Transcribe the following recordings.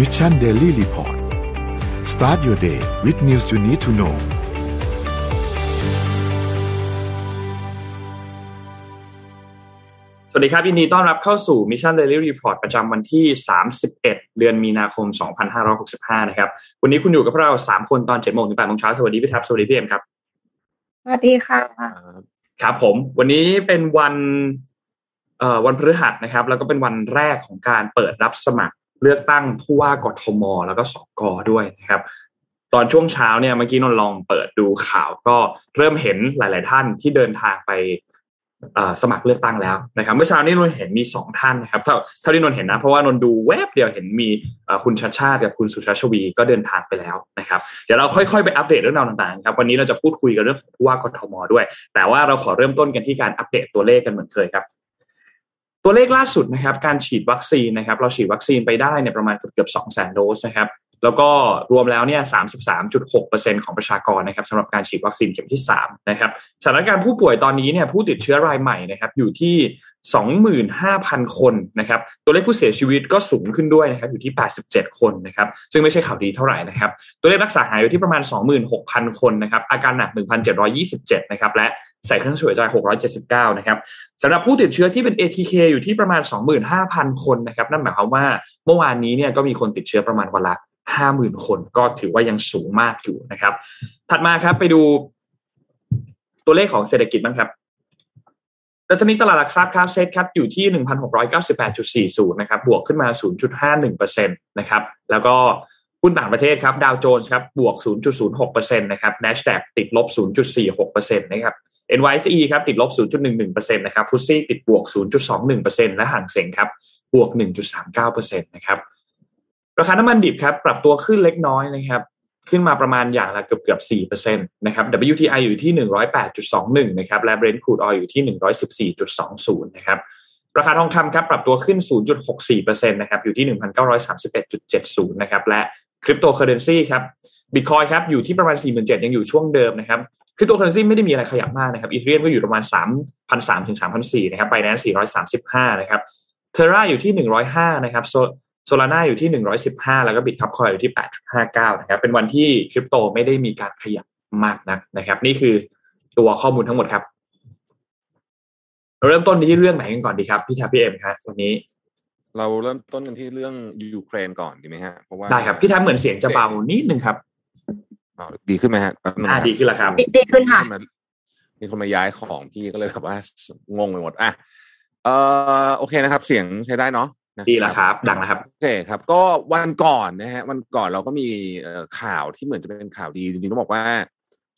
Mission Daily Report start your day with news you need to know สวัสดีครับยินดีต้อนรับเข้าสู่ Mission Daily Report ประจำวันที่ 31 เดือนมีนาคม 2565 นะครับ วันนี้คุณอยู่กับพวกเรา 3 คนตอน7โมงถึง8โมงเช้า สวัสดีพี่แท็บสวัสดีพี่เอ็มครับ สวัสดีค่ะ ครับผม วันนี้เป็นวันเอ่อวันพฤหัสนะครับ แล้วก็เป็นวันแรกของการเปิดรับสมัคร เลือกตั้งผู้ว่ากทม แล้วก็สกด้วยนะครับ ตอนช่วงเช้าเนี่ยเมื่อกี้นนลองเปิดดูข่าวก็เริ่มเห็นหลาย ๆ ท่านที่เดินทางไปสมัครเลือกตั้งแล้วนะครับ เมื่อเช้านี้นนเห็นมีสองท่านนะครับเท่าเท่าที่นนเห็นนะ เพราะว่านนดูแวบเดียวเห็นมีคุณชาชาติกับคุณสุชาชวีก็เดินทางไปแล้วนะครับ เดี๋ยวเราค่อยๆไปอัปเดตเรื่องราวต่างๆครับวันนี้เราจะพูดคุยกันเรื่องผู้ว่ากทมด้วย แต่ว่าเราขอเริ่มต้นกันที่การอัปเดตตัวเลขกันเหมือนเคยครับ ตัวเลขล่าสุดนะครับ การฉีดวัคซีนนะครับ เราฉีดวัคซีนไปได้เนี่ยประมาณเกือบ2 0 0 0 0 0โดสนะครับ แล้วก็รวมแล้วเนี่ย33.6%ของประชากรนะครับสำหรับการฉีดวัคซีนเข็มที่3นะครับสถานการณ์ผู้ป่วยตอนนี้เนี่ยผู้ติดเชื้อรายใหม่นะครับอยู่ที่25,000คนนะครับ ตัวเลขผู้เสียชีวิตก็สูงขึ้นด้วยนะครับอยู่ที่87คนนะครับ ซึ่งไม่ใช่ข่าวดีเท่าไหร่นะครับ ตัวเลขรักษาหายอยู่ที่ประมาณ26,000คนนะครับ อาการหนัก1,727นะครับ และ ใส่เครื่องช่วยหายใจ 679 นะครับสำหรับผู้ติดเชื้อที่เป็น ATK อยู่ที่ประมาณ 25,000 คนนะครับ นั่นหมายความว่าเมื่อวานนี้เนี่ยก็มีคนติดเชื้อประมาณวันละ 50,000 คน ก็ถือว่ายังสูงมากอยู่นะครับ ถัดมาครับไปดูตัวเลขของเศรษฐกิจบ้างครับดัชนีตลาดหลักทรัพย์ครับเซ็ตครับอยู่ที่ 1,698.40 นะครับ บวกขึ้นมา 0.51%นะครับ แล้วก็หุ้นต่างประเทศครับดาวโจนส์ครับบวก 0.06%นะครับ NASDAQ ติดลบ 0.46%นะครับ NYSE ครับติดลบ 0.11%นะครับฟุตซี่ติดบวก 0.21%และห่างเสงครับบวก 1.39%นะครับราคาน้ำมันดิบครับปรับตัวขึ้นเล็กน้อยนะครับขึ้นมาประมาณอย่างละเกือบเกือบสี่เปอร์เซ็นตนะครับ WTI อยู่ที่หนึ่งร้อยแปดจุดสองหนึ่งนะครับและ Brent crude oil อยู่ที่หนึ่งร้อยสิบสี่จุดสองศูนย์นะครับราคาทองคำครับปรับตัวขึ้น 0.64%นะครับอยู่ที่ 1,931.70 นะครับและคริปโตเคอเรนซีครับบิตคอยครับอยู่ที่ประมาณ 47,000 ยังอยู่ช่วงเดิมนะครับ คริปโตเคอเรนซีไม่ได้มีอะไรขยับมากนะครับ Ethereum ก็อยู่ประมาณ 3,300 ถึง 3,400 นะครับ Binance 435 นะครับ Terra อยู่ที่ 105 นะครับ Solana อยู่ที่ 115 แล้วก็ Bitkub Coin อยู่ที่ 8.59 นะครับเป็นวันที่คริปโตไม่ได้มีการขยับมากนักนะครับ นี่คือตัวข้อมูลทั้งหมดครับ เราเริ่มต้นที่เรื่องไหนกันก่อนดีครับ พี่ทับพี่เอ็มครับวันนี้ เราเริ่มต้นกันที่เรื่องยูเครนก่อนดีไหมฮะเพราะว่าได้ครับ พี่ทับเหมือนเสียงจะเบานิดนึงครับอ๋อ ดีขึ้นไหมฮะแป๊บนึงอ่านะครับดีขึ้นแล้วครับดีดีขึ้นค่ะมีคนมามีคนมาย้ายของพี่ก็เลยแบบว่างงไปหมดอะเออโอเคนะครับ เสียงใช้ได้เนาะนะดีแล้วครับ ดังแล้วครับโอเคครับ ก็วันก่อนนะฮะ วันก่อนเราก็มีเอ่อข่าวที่เหมือนจะเป็นข่าวดีจริงๆต้องบอกว่า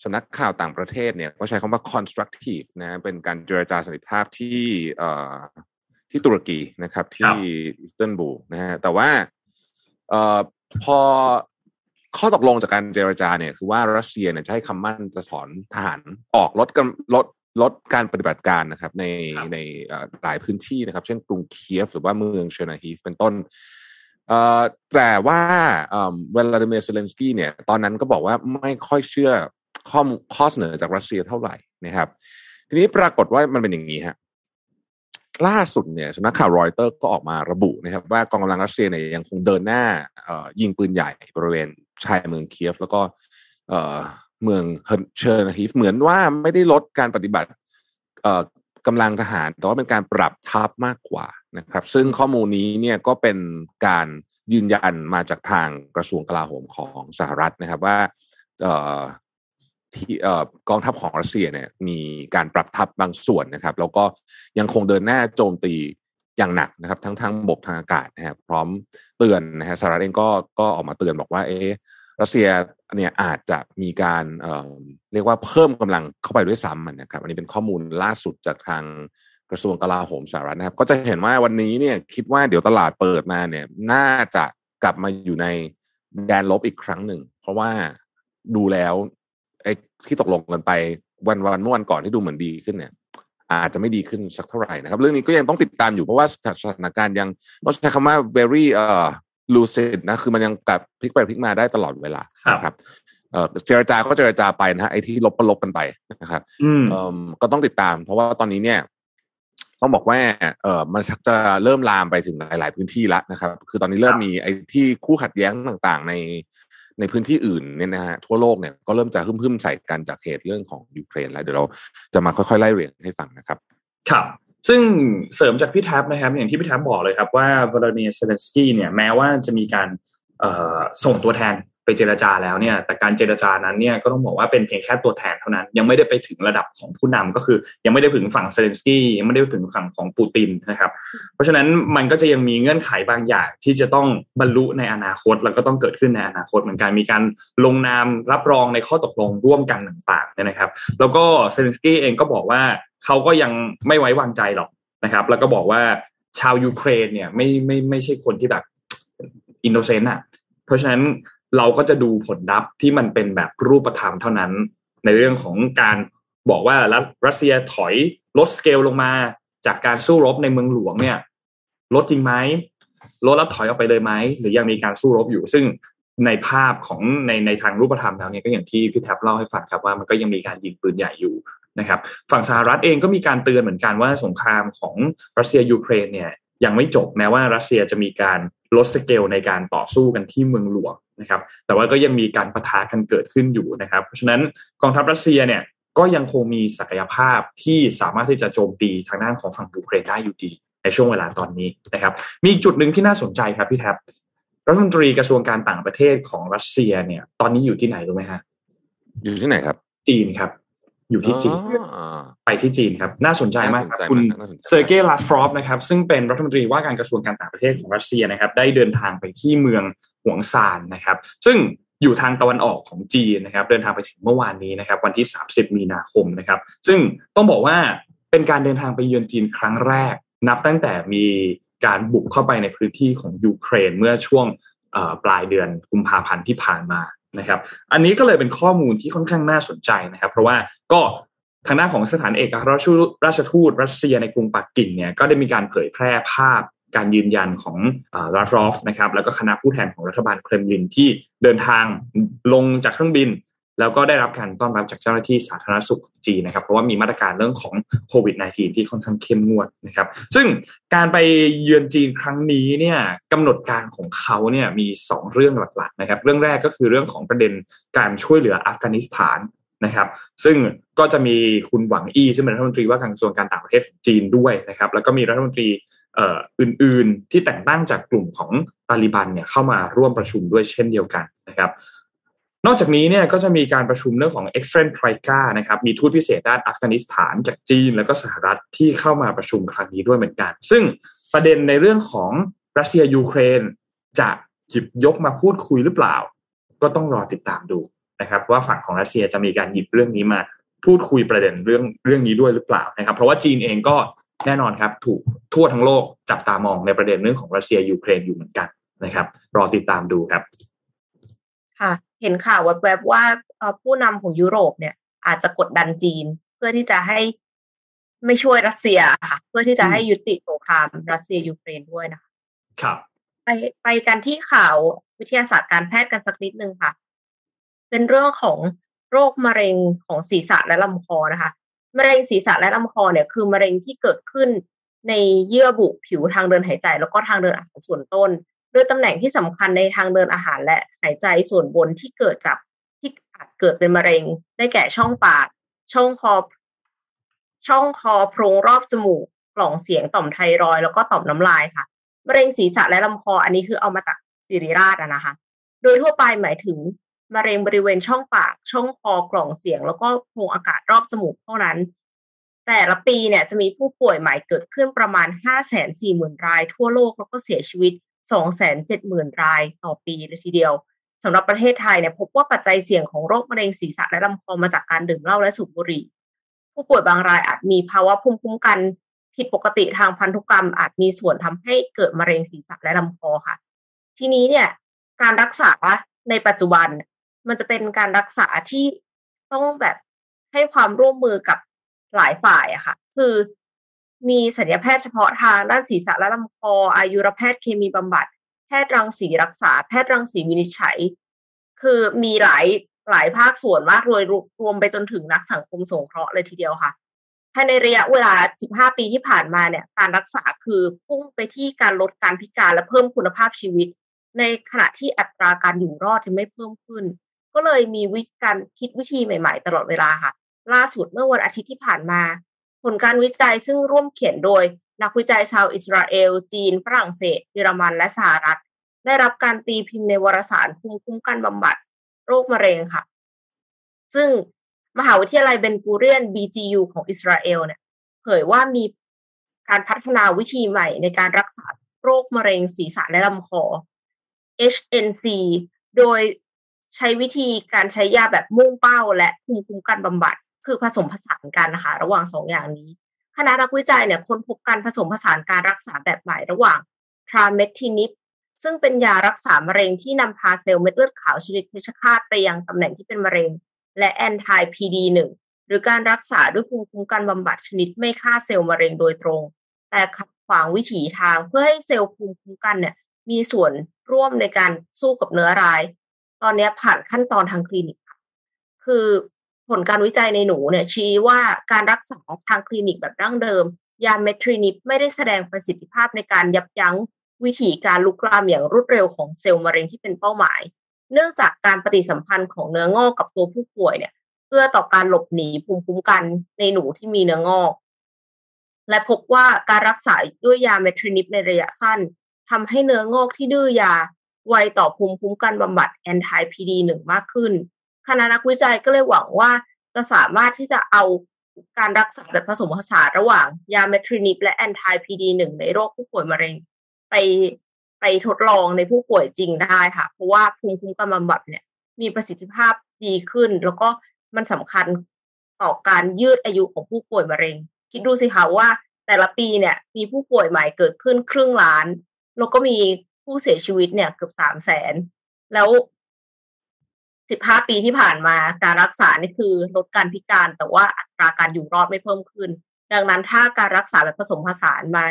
สำนักข่าวต่างประเทศเนี่ยก็ใช้คำว่า constructive นะเป็นการเจรจาสันติภาพที่เอ่อที่ตุรกีนะครับ ที่อิสตันบูลนะฮะแต่ว่าเอ่อพอ ข้อตกลงจากการเจรจาเนี่ยคือว่ารัสเซียเนี่ยจะให้คำมั่นจะถอนทหารออกลดกันลดลดการปฏิบัติการนะครับในครับในเอ่อหลายพื้นที่นะครับ เช่นกรุงเคียฟหรือว่าเมืองเชอร์นีฮิฟเป็นต้นเอ่อแต่ว่าเอ่อวลาดิเมียร์เซเลนสกี้เนี่ย ตอนนั้นก็บอกว่าไม่ค่อยเชื่อข้อมูลข้อเสนอจากรัสเซียเท่าไหร่นะครับ ทีนี้ปรากฏว่ามันเป็นอย่างนี้ฮะล่าสุดเนี่ยสำนักข่าวรอยเตอร์ก็ออกมาระบุนะครับ ว่ากองกำลังรัสเซียเนี่ยยังคงเดินหน้าเอ่อยิงปืนใหญ่บริเวณ ชายเมืองเคียฟ แล้วก็เออเมืองเชอร์นีฮิฟเหมือนว่าไม่ได้ลดการปฏิบัติเออกำลังทหาร แต่ว่าเป็นการปรับทัพมากกว่านะครับ ซึ่งข้อมูลนี้เนี่ยก็เป็นการยืนยันมาจากทางกระทรวงกลาโหมของสหรัฐนะครับว่าที่กองทัพของรัสเซียเนี่ยมีการปรับทัพบางส่วนนะครับ แล้วก็ยังคงเดินหน้าโจมตี อย่างหนักนะครับ ทั้งทางบกทางอากาศนะครับพร้อมเตือนนะฮะสหรัฐเองก็ก็ออกมาเตือนบอกว่า เอ๊ะรัสเซียเนี่ยอาจจะมีการเอ่อเรียกว่าเพิ่มกำลังเข้าไปด้วยซ้ำนะครับ อันนี้เป็นข้อมูลล่าสุดจากทางกระทรวงกลาโหมสหรัฐนะครับ ก็จะเห็นว่าวันนี้เนี่ยคิดว่าเดี๋ยวตลาดเปิดมาเนี่ยน่าจะกลับมาอยู่ในแดนลบอีกครั้งหนึ่ง เพราะว่าดูแล้วไอ้ที่ตกลงกันไปวันวันเมื่อวันก่อนที่ดูเหมือนดีขึ้นเนี่ย อาจจะไม่ดีขึ้นสักเท่าไหร่นะครับ เรื่องนี้ก็ยังต้องติดตามอยู่เพราะว่าสถานการณ์ยังต้องใช้คำว่า very เอ่อ lucid นะคือมันยังกลับพลิกไปพลิกมาได้ตลอดเวลาครับนะครับเอ่อเจรจาก็เจรจาไปนะฮะไอ้ที่ลบก็ลบกันไปนะครับอืมเอ่มก็ต้องติดตาม เพราะว่าตอนนี้เนี่ย ต้องบอกว่าเออมันชักจะเริ่มลามไปถึงหลาย ๆ พื้นที่แล้วนะครับ คือตอนนี้เริ่มมีไอ้ที่คู่ขัดแย้งต่าง ๆ ใน ในพื้นที่อื่นเนี่ยนะฮะทั่วโลกเนี่ยก็เริ่มจะฮึ่มๆใส่กันจากเหตุเรื่องของยูเครนแล้วเดี๋ยวเราจะมาค่อยๆไล่เรียงให้ฟังนะครับ ครับซึ่งเสริมจากพี่แท็บนะครับ อย่างที่พี่แท็บบอกเลยครับว่าวลาดิเมียร์เซเลนสกี้เนี่ยแม้ว่าจะมีการส่งตัวแทน ไปเจรจาแล้วเนี่ย แต่การเจรจานั้นเนี่ยก็ต้องบอกว่าเป็นเพียงแค่ตัวแทนเท่านั้น ยังไม่ได้ไปถึงระดับของผู้นำก็คือ ยังไม่ได้ถึงฝั่งเซเลนสกี้ยังไม่ได้ถึงฝั่งของปูตินนะครับ เพราะฉะนั้นมันก็จะยังมีเงื่อนไขบางอย่างที่จะต้องบรรลุในอนาคต แล้วก็ต้องเกิดขึ้นในอนาคตเหมือนกันมีการลงนามรับรองในข้อตกลงร่วมกันต่างๆนะครับ แล้วก็เซเลนสกี้เองก็บอกว่าเขาก็ยังไม่ไว้วางใจหรอกนะครับ แล้วก็บอกว่าชาวยูเครนเนี่ยไม่ไม่ไม่ใช่คนที่แบบinnocent อะเพราะฉะนั้น เราก็จะดูผลลัพธ์ที่มันเป็นแบบรูปธรรมเท่านั้น ในเรื่องของการบอกว่ารัสเซียถอยลดสเกลลงมา จากการสู้รบในเมืองหลวงเนี่ย ลดจริงไหมลดแล้วถอยออกไปเลยไหมหรือยังมีการสู้รบอยู่ ซึ่งในภาพของในในทางรูปธรรมแล้วเนี่ยก็อย่างที่พี่แท็บเล่าให้ฟังครับว่ามันก็ยังมีการยิงปืนใหญ่อยู่นะครับ ฝั่งสหรัฐเองก็มีการเตือนเหมือนกันว่าสงครามของรัสเซียยูเครนเนี่ยยังไม่จบแม้ว่ารัสเซียจะมีการลดสเกลในการต่อสู้กันที่เมืองหลวง นะครับ แต่ว่าก็ยังมีการปะทะกันเกิดขึ้นอยู่นะครับ เพราะฉะนั้นกองทัพรัสเซียเนี่ยก็ยังคงมีศักยภาพที่สามารถที่จะโจมตีทางด้านของฝั่งยูเครนได้อยู่ดีในช่วงเวลาตอนนี้นะครับ มีจุดหนึ่งที่น่าสนใจครับพี่แท็บรัฐมนตรีกระทรวงการต่างประเทศของรัสเซียเนี่ย ตอนนี้อยู่ที่ไหนรู้ไหมฮะอยู่ที่ไหนครับ จีนครับ อยู่ที่จีนไปที่จีนครับ น่าสนใจมากครับคุณเซอร์เกย์ลาฟรอฟนะครับ ซึ่งเป็นรัฐมนตรีว่าการกระทรวงการต่างประเทศของรัสเซียนะครับ ได้เดินทางไปที่เมือง หวงซานนะครับ ซึ่งอยู่ทางตะวันออกของจีนนะครับ เดินทางไปถึงเมื่อวานนี้นะครับ วันที่ 30 มีนาคมนะครับ ซึ่งต้องบอกว่าเป็นการเดินทางไปเยือนจีนครั้งแรก นับตั้งแต่มีการบุกเข้าไปในพื้นที่ของยูเครนเมื่อช่วงปลายเดือนกุมภาพันธ์ที่ผ่านมานะครับ อันนี้ก็เลยเป็นข้อมูลที่ค่อนข้างน่าสนใจนะครับ เพราะว่าก็ทางด้านของสถานเอกอัครราชทูตรัสเซียในกรุงปักกิ่งเนี่ยก็ได้มีการเผยแพร่ภาพ การยืนยันของลาฟรอฟนะครับแล้วก็คณะผู้แทนของรัฐบาลเครมลินที่เดินทางลงจากเครื่องบิน แล้วก็ได้รับการต้อนรับจากเจ้าหน้าที่สาธารณสุขของจีนนะครับเพราะว่ามีมาตรการเรื่องของโควิด -19 ที่ค่อนข้างเข้มงวดนะครับ ซึ่งการไปเยือนจีนครั้งนี้เนี่ยกำหนดการของเขาเนี่ยมี 2 เรื่องหลักๆนะครับ เรื่องแรกก็คือเรื่องของประเด็นการช่วยเหลืออัฟกานิสถานนะครับซึ่งก็จะมีคุณหวังอี้ซึ่งเป็นรัฐมนตรีว่าการกระทรวงการต่างประเทศของจีนด้วยนะครับ แล้วก็มีรัฐมนตรี อื่นๆ ที่แต่งตั้งจากกลุ่มของตาลิบันเนี่ยเข้ามาร่วมประชุมด้วยเช่นเดียวกันนะครับ นอกจากนี้เนี่ยก็จะมีการประชุมเรื่องของ e x t r e m t r i c a นะครับมีทูตพิเศษด้านอัฟกานิสถานจากจีน แล้วก็สหรัฐที่เข้ามาประชุมครั้งนี้ด้วยเหมือนกัน ซึ่งประเด็นในเรื่องของรัสเซียยูเครนจะหยิบยกมาพูดคุยหรือเปล่า ก็ต้องรอติดตามดูนะครับ ว่าฝั่งของรัสเซียจะมีการหยิบเรื่องนี้มาพูดคุยประเด็นเรื่องเรื่องนี้ด้วยหรือเปล่านะครับ เพราะว่าจีนเองก็ แน่นอนครับถูกทั่วทั้งโลกจับตามองในประเด็นเรื่องของรัสเซียยูเครนอยู่เหมือนกันนะครับ รอติดตามดูครับ ค่ะ เห็นข่าวแวบๆว่าผู้นำของยุโรปเนี่ย อาจจะกดดันจีน เพื่อที่จะให้ไม่ช่วยรัสเซียค่ะ เพื่อที่จะให้ยุติสงครามรัสเซียยูเครนด้วยนะคะครับ ไปไปกันที่ข่าววิทยาศาสตร์การแพทย์กันสักนิดนึงค่ะ เป็นเรื่องของโรคมะเร็งของศีรษะและลำคอนะคะ มะเร็งศีรษะและลำคอเนี่ยคือมะเร็งที่เกิดขึ้นในเยื่อบุผิวทางเดินหายใจ แล้วก็ทางเดินอาหารส่วนต้น โดยตำแหน่งที่สำคัญในทางเดินอาหารและหายใจส่วนบนที่เกิดจากที่อาจเกิดเป็นมะเร็ง ได้แก่ช่องปาก ช่องคอ ช่องคอโพรงรอบจมูก กล่องเสียงต่อมไทรอยแล้วก็ต่อมน้ำลายค่ะ มะเร็งศีรษะและลำคออันนี้คือเอามาจากสิริราชนะคะ โดยทั่วไปหมายถึง มะเร็งบริเวณช่องปาก ช่องคอกล่องเสียง แล้วก็โพรงอากาศรอบจมูกเท่านั้น แต่ละปีเนี่ยจะมีผู้ป่วยใหม่เกิดขึ้นประมาณ 5 4 0 0 0 0 ราย ทั่วโลกแล้วก็เสียชีวิต 270,000 รายต่อปีเลยทีเดียวสำหรับประเทศไทยเนี่ยพบว่าปัจจัยเสี่ยงของโรคมะเร็งศีรษะและลำคอมาจากการดื่มเหล้าและสูบบุหรี่ ผู้ป่วยบางรายอาจมีภาวะภูมิคุ้มกันผิดปกติทางพันธุกรรมอาจมีส่วนทำให้เกิดมะเร็งศีรษะและลำคอค่ะ ทีนี้เนี่ยการรักษาในปัจจุบัน มันจะเป็นการรักษาที่ต้องแบบให้ความร่วมมือกับหลายฝ่ายอะค่ะ คือมีศัลยแพทย์เฉพาะทางด้านศีรษะและลำคอ อายุรแพทย์เคมีบำบัด แพทย์รังสีรักษา แพทย์รังสีวินิจฉัย คือมีหลายหลายภาคส่วนมากรวยรวมไปจนถึงนักสังคมสงเคราะห์เลยทีเดียวค่ะภายในระยะเวลา 15 ปีที่ผ่านมาเนี่ย การรักษาคือพุ่งไปที่การลดการพิการและเพิ่มคุณภาพชีวิต ในขณะที่อัตราการอยู่รอดที่ไม่เพิ่มขึ้น ก็เลยมีวิธีการคิดวิธีใหม่ๆ ตลอดเวลาค่ะ ล่าสุดเมื่อวันอาทิตย์ที่ผ่านมา ผลการวิจัยซึ่งร่วมเขียนโดย นักวิจัยชาวอิสราเอล จีน ฝรั่งเศส เยอรมันและสหรัฐ ได้รับการตีพิมพ์ในวารสารภูมิคุ้มกันบำบัด โรคมะเร็งค่ะ ซึ่งมหาวิทยาลัยเบนกูเรียน BGU ของอิสราเอลเนี่ยเผยว่ามีการพัฒนาวิธีใหม่ในการรักษาโรคมะเร็งศีรษะและลำคอ HNC โดย ใช้วิธีการใช้ยาแบบมุ่งเป้า และภูมิคุ้มกันบำบัด คือผสมผสานกันนะคะระหว่างสองอย่างนี้ คณะนักวิจัยเนี่ยค้นพบการผสมผสานการรักษาแบบใหม่ระหว่าง trametinib ซึ่งเป็นยารักษามะเร็งที่นำพาเซลล์เม็ดเลือดขาวชนิดเพชฌฆาตไปยังตำแหน่งที่เป็นมะเร็ง และแอนตี้ PD1 หรือการรักษาด้วยภูมิคุ้มกันบำบัดชนิดไม่ฆ่าเซลล์มะเร็งโดยตรง แต่ขัดขวางวิถีทางเพื่อให้เซลล์ภูมิคุ้มกันเนี่ยมีส่วนร่วมในการสู้กับเนื้อร้าย ตอนนี้ผ่านขั้นตอนทางคลินิก คือผลการวิจัยในหนูเนี่ย ชี้ว่าการรักษาทางคลินิกแบบดั้งเดิม ยาเมทรินิปไม่ได้แสดงประสิทธิภาพในการยับยั้งวิถีการลุกลามอย่างรวดเร็วของเซลล์มะเร็งที่เป็นเป้าหมาย เนื่องจากการปฏิสัมพันธ์ของเนื้องอกกับตัวผู้ป่วยเนี่ย เพื่อต่อการหลบหนีภูมิคุ้มกันในหนูที่มีเนื้องอก และพบว่าการรักษาด้วยยาเมทรินิปในระยะสั้นทำให้เนื้องอกที่ดื้อยา ไวต่อภูมิคุ้มกันบำบัดแอนตี้พีดีหนึ่งมากขึ้น คณะนักวิจัยก็เลยหวังว่าจะสามารถที่จะเอาการรักษาแบบผสมผสานระหว่างยาเมทรินิปและแอนตี้พีดีหนึ่งในโรคผู้ป่วยมะเร็ง ไปไปทดลองในผู้ป่วยจริงได้ค่ะ เพราะว่าภูมิคุ้มกันบำบัดเนี่ย มีประสิทธิภาพดีขึ้น แล้วก็มันสำคัญต่อการยืดอายุของผู้ป่วยมะเร็ง คิดดูสิคะว่าแต่ละปีเนี่ย มีผู้ป่วยใหม่เกิดขึ้นครึ่งล้าน แล้วก็มี ผู้เสียชีวิตเนี่ยเกือบสามแสนแล้วสิบห้าปีที่ผ่านมาการรักษานี่คือลดการพิการ แต่ว่าอัตราการอยู่รอดไม่เพิ่มขึ้น ดังนั้นถ้าการรักษาแบบผสมผสานมา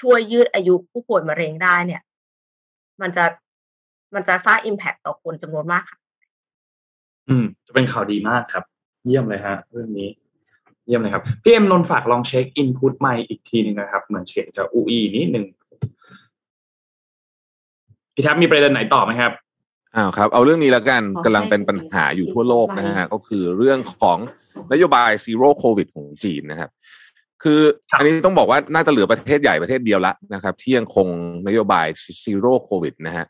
ช่วยยืดอายุผู้ป่วยมะเร็งได้เนี่ย มันจะมันจะสร้าง impact ต่อคนจำนวนมากค่ะ อืม จะเป็นข่าวดีมากครับ เยี่ยมเลยฮะ เรื่องนี้ เยี่ยมเลยครับ พี่เอ็มนนฝากลองเช็ค input ใหม่อีกทีหนึ่งนะครับ เหมือนเสียงจะอู้อี้นิดหนึ่ง พี่แท็บมีประเด็นไหนต่อไหมครับอ้าวครับ เอาเรื่องนี้แล้วกันอ๋อกำลังเป็นใช่ปัญหาอยู่ทั่วโลกนะใช่ฮะก็คือเรื่องของนโยบาย zero โควิดของจีนนะครับ คือครับอันนี้ต้องบอกว่าน่าจะเหลือประเทศใหญ่ประเทศเดียวละนะครับ ที่ยังคงนโยบาย Zero Covid นะฮะ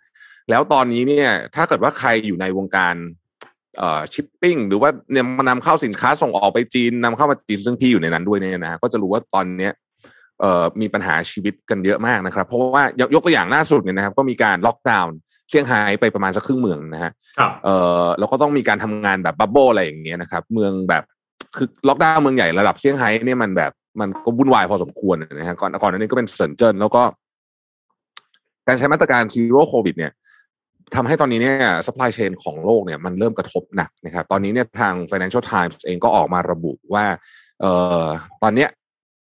แล้วตอนนี้เนี่ยถ้าเกิดว่าใครอยู่ในวงการเอ่อชิปปิ้งหรือว่าเนี่ยมานำเข้าสินค้าส่งออกไปจีนนำเข้ามาจีนซึ่งพี่อยู่ในนั้นด้วยเนี่ยนะฮะก็จะรู้ว่าตอนเนี้ยเอ่อ มีปัญหาชีวิตกันเยอะมากนะครับ เพราะว่ายกยกตัวอย่างล่าสุดเนี่ยนะครับ ก็มีการล็อกดาวน์เซี่ยงไฮ้ไปประมาณสักครึ่งเมืองนะฮะครับเอ่อแล้วก็ต้องมีการทำงานแบบ bubble อะไรอย่างเงี้ยนะครับ เมืองแบบคือล็อกดาวน์เมืองใหญ่ระดับเซี่ยงไฮ้เนี่ยมันแบบมันก็วุ่นวายพอสมควรนะฮะก่อนก่อนหน้านี้ก็เป็นเซินเจิ้นแล้วก็ การใช้มาตรการ Zero Covid เนี่ยทำให้ตอนนี้เนี่ย supply chain ของโลกเนี่ยมันเริ่มกระทบหนักนะครับ ตอนนี้เนี่ยทาง Financial Times เองก็ออกมาระบุว่า เอ่อตอนเนี้ย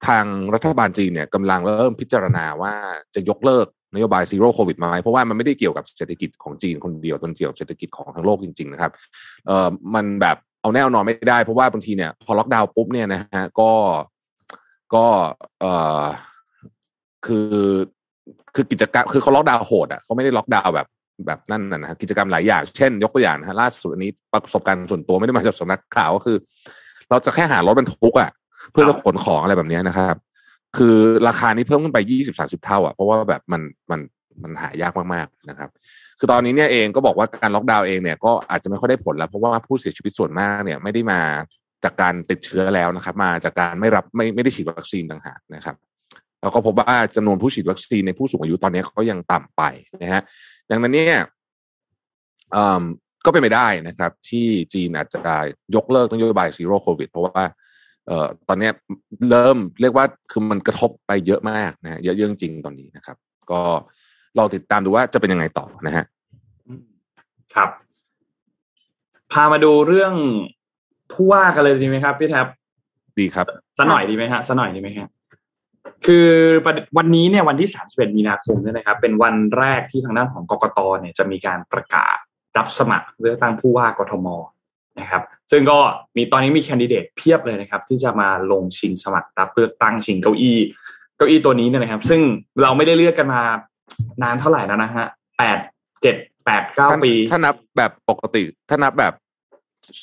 ทางรัฐบาลจีนเนี่ยกำลังเริ่มพิจารณาว่าจะยกเลิกนโยบาย Zero Covid ไหมเพราะว่ามันไม่ได้เกี่ยวกับเศรษฐกิจของจีนคนเดียวมันเกี่ยวกับเศรษฐกิจของทั้งโลกจริงๆนะครับเอ่อมันแบบเอาแน่นอนไม่ได้เพราะว่าบางทีเนี่ยพอล็อกดาวน์ปุ๊บเนี่ยนะฮะก็ก็เอ่อคือคือกิจกรรมคือเขาล็อกดาวน์โหดอะเขาไม่ได้ล็อกดาวน์แบบแบบนั่นนะนะฮะกิจกรรมหลายอย่างเช่น ยกตัวอย่างนะฮะล่าสุดอันนี้ประสบการณ์ส่วนตัวไม่ได้มาจากสำนักข่าวก็คือ เราจะแค่หารถบรรทุกอะ เพื่อจะขนของอะไรแบบเนี้ยนะครับ คือราคานี้เพิ่มขึ้นไปยี่สิบสาสิบเท่าอะเพราะว่าแบบมันมันมันหายากมากๆนะครับ คือตอนนี้เนี่ยเองก็บอกว่าการล็อกดาวน์เองเนี่ยก็อาจจะไม่ค่อยได้ผลแล้ว เพราะว่าผู้เสียชีวิตส่วนมากเนี่ยไม่ได้มาจากการติดเชื้อแล้วนะครับ มาจากการไม่รับไม่ไม่ได้ฉีดวัคซีนต่างหากนะครับแล้วก็พบว่าจำนวนผู้ฉีดวัคซีนในผู้สูงอายุตอนนี้ก็ยังต่ำไปนะฮะดังนั้นเนี่ยอืมก็เป็นไปได้นะครับ ที่จีนอาจจะยกเลิกนโยบาย Zero Covid เพราะว่า เอ่อตอนเนี้ยเริ่มเรียกว่าคือมันกระทบไปเยอะมากนะฮะเยอะเยอะจริงๆตอนนี้นะครับ ก็ลองติดตามดูว่าจะเป็นยังไงต่อนะฮะครับ พามาดูเรื่องผู้ว่ากันเลยดีไหมครับพี่แท็บดีครับสักหน่อยดีไหมฮะสักหน่อยดีไหมฮะคือประเด็นวันนี้เนี่ยวันที่31มีนาคมเนี่ยนะครับ เป็นวันแรกที่ทางด้านของกกตเนี่ยจะมีการประกาศรับสมัครเลือกตั้งผู้ว่ากทม นะครับซึ่งก็มีตอนนี้มีแคนดิเดตเพียบเลยนะครับ ที่จะมาลงชิงสมัครรับเลือกตั้งชิงเก้าอี้เก้าอี้ตัวนี้เนี่ยนะครับ ซึ่งเราไม่ได้เลือกกันมานานเท่าไหร่แล้วนะฮะแปดเจ็ดแปดเก้าปี ถ้านับแบบปกติ ถ้านับแบบ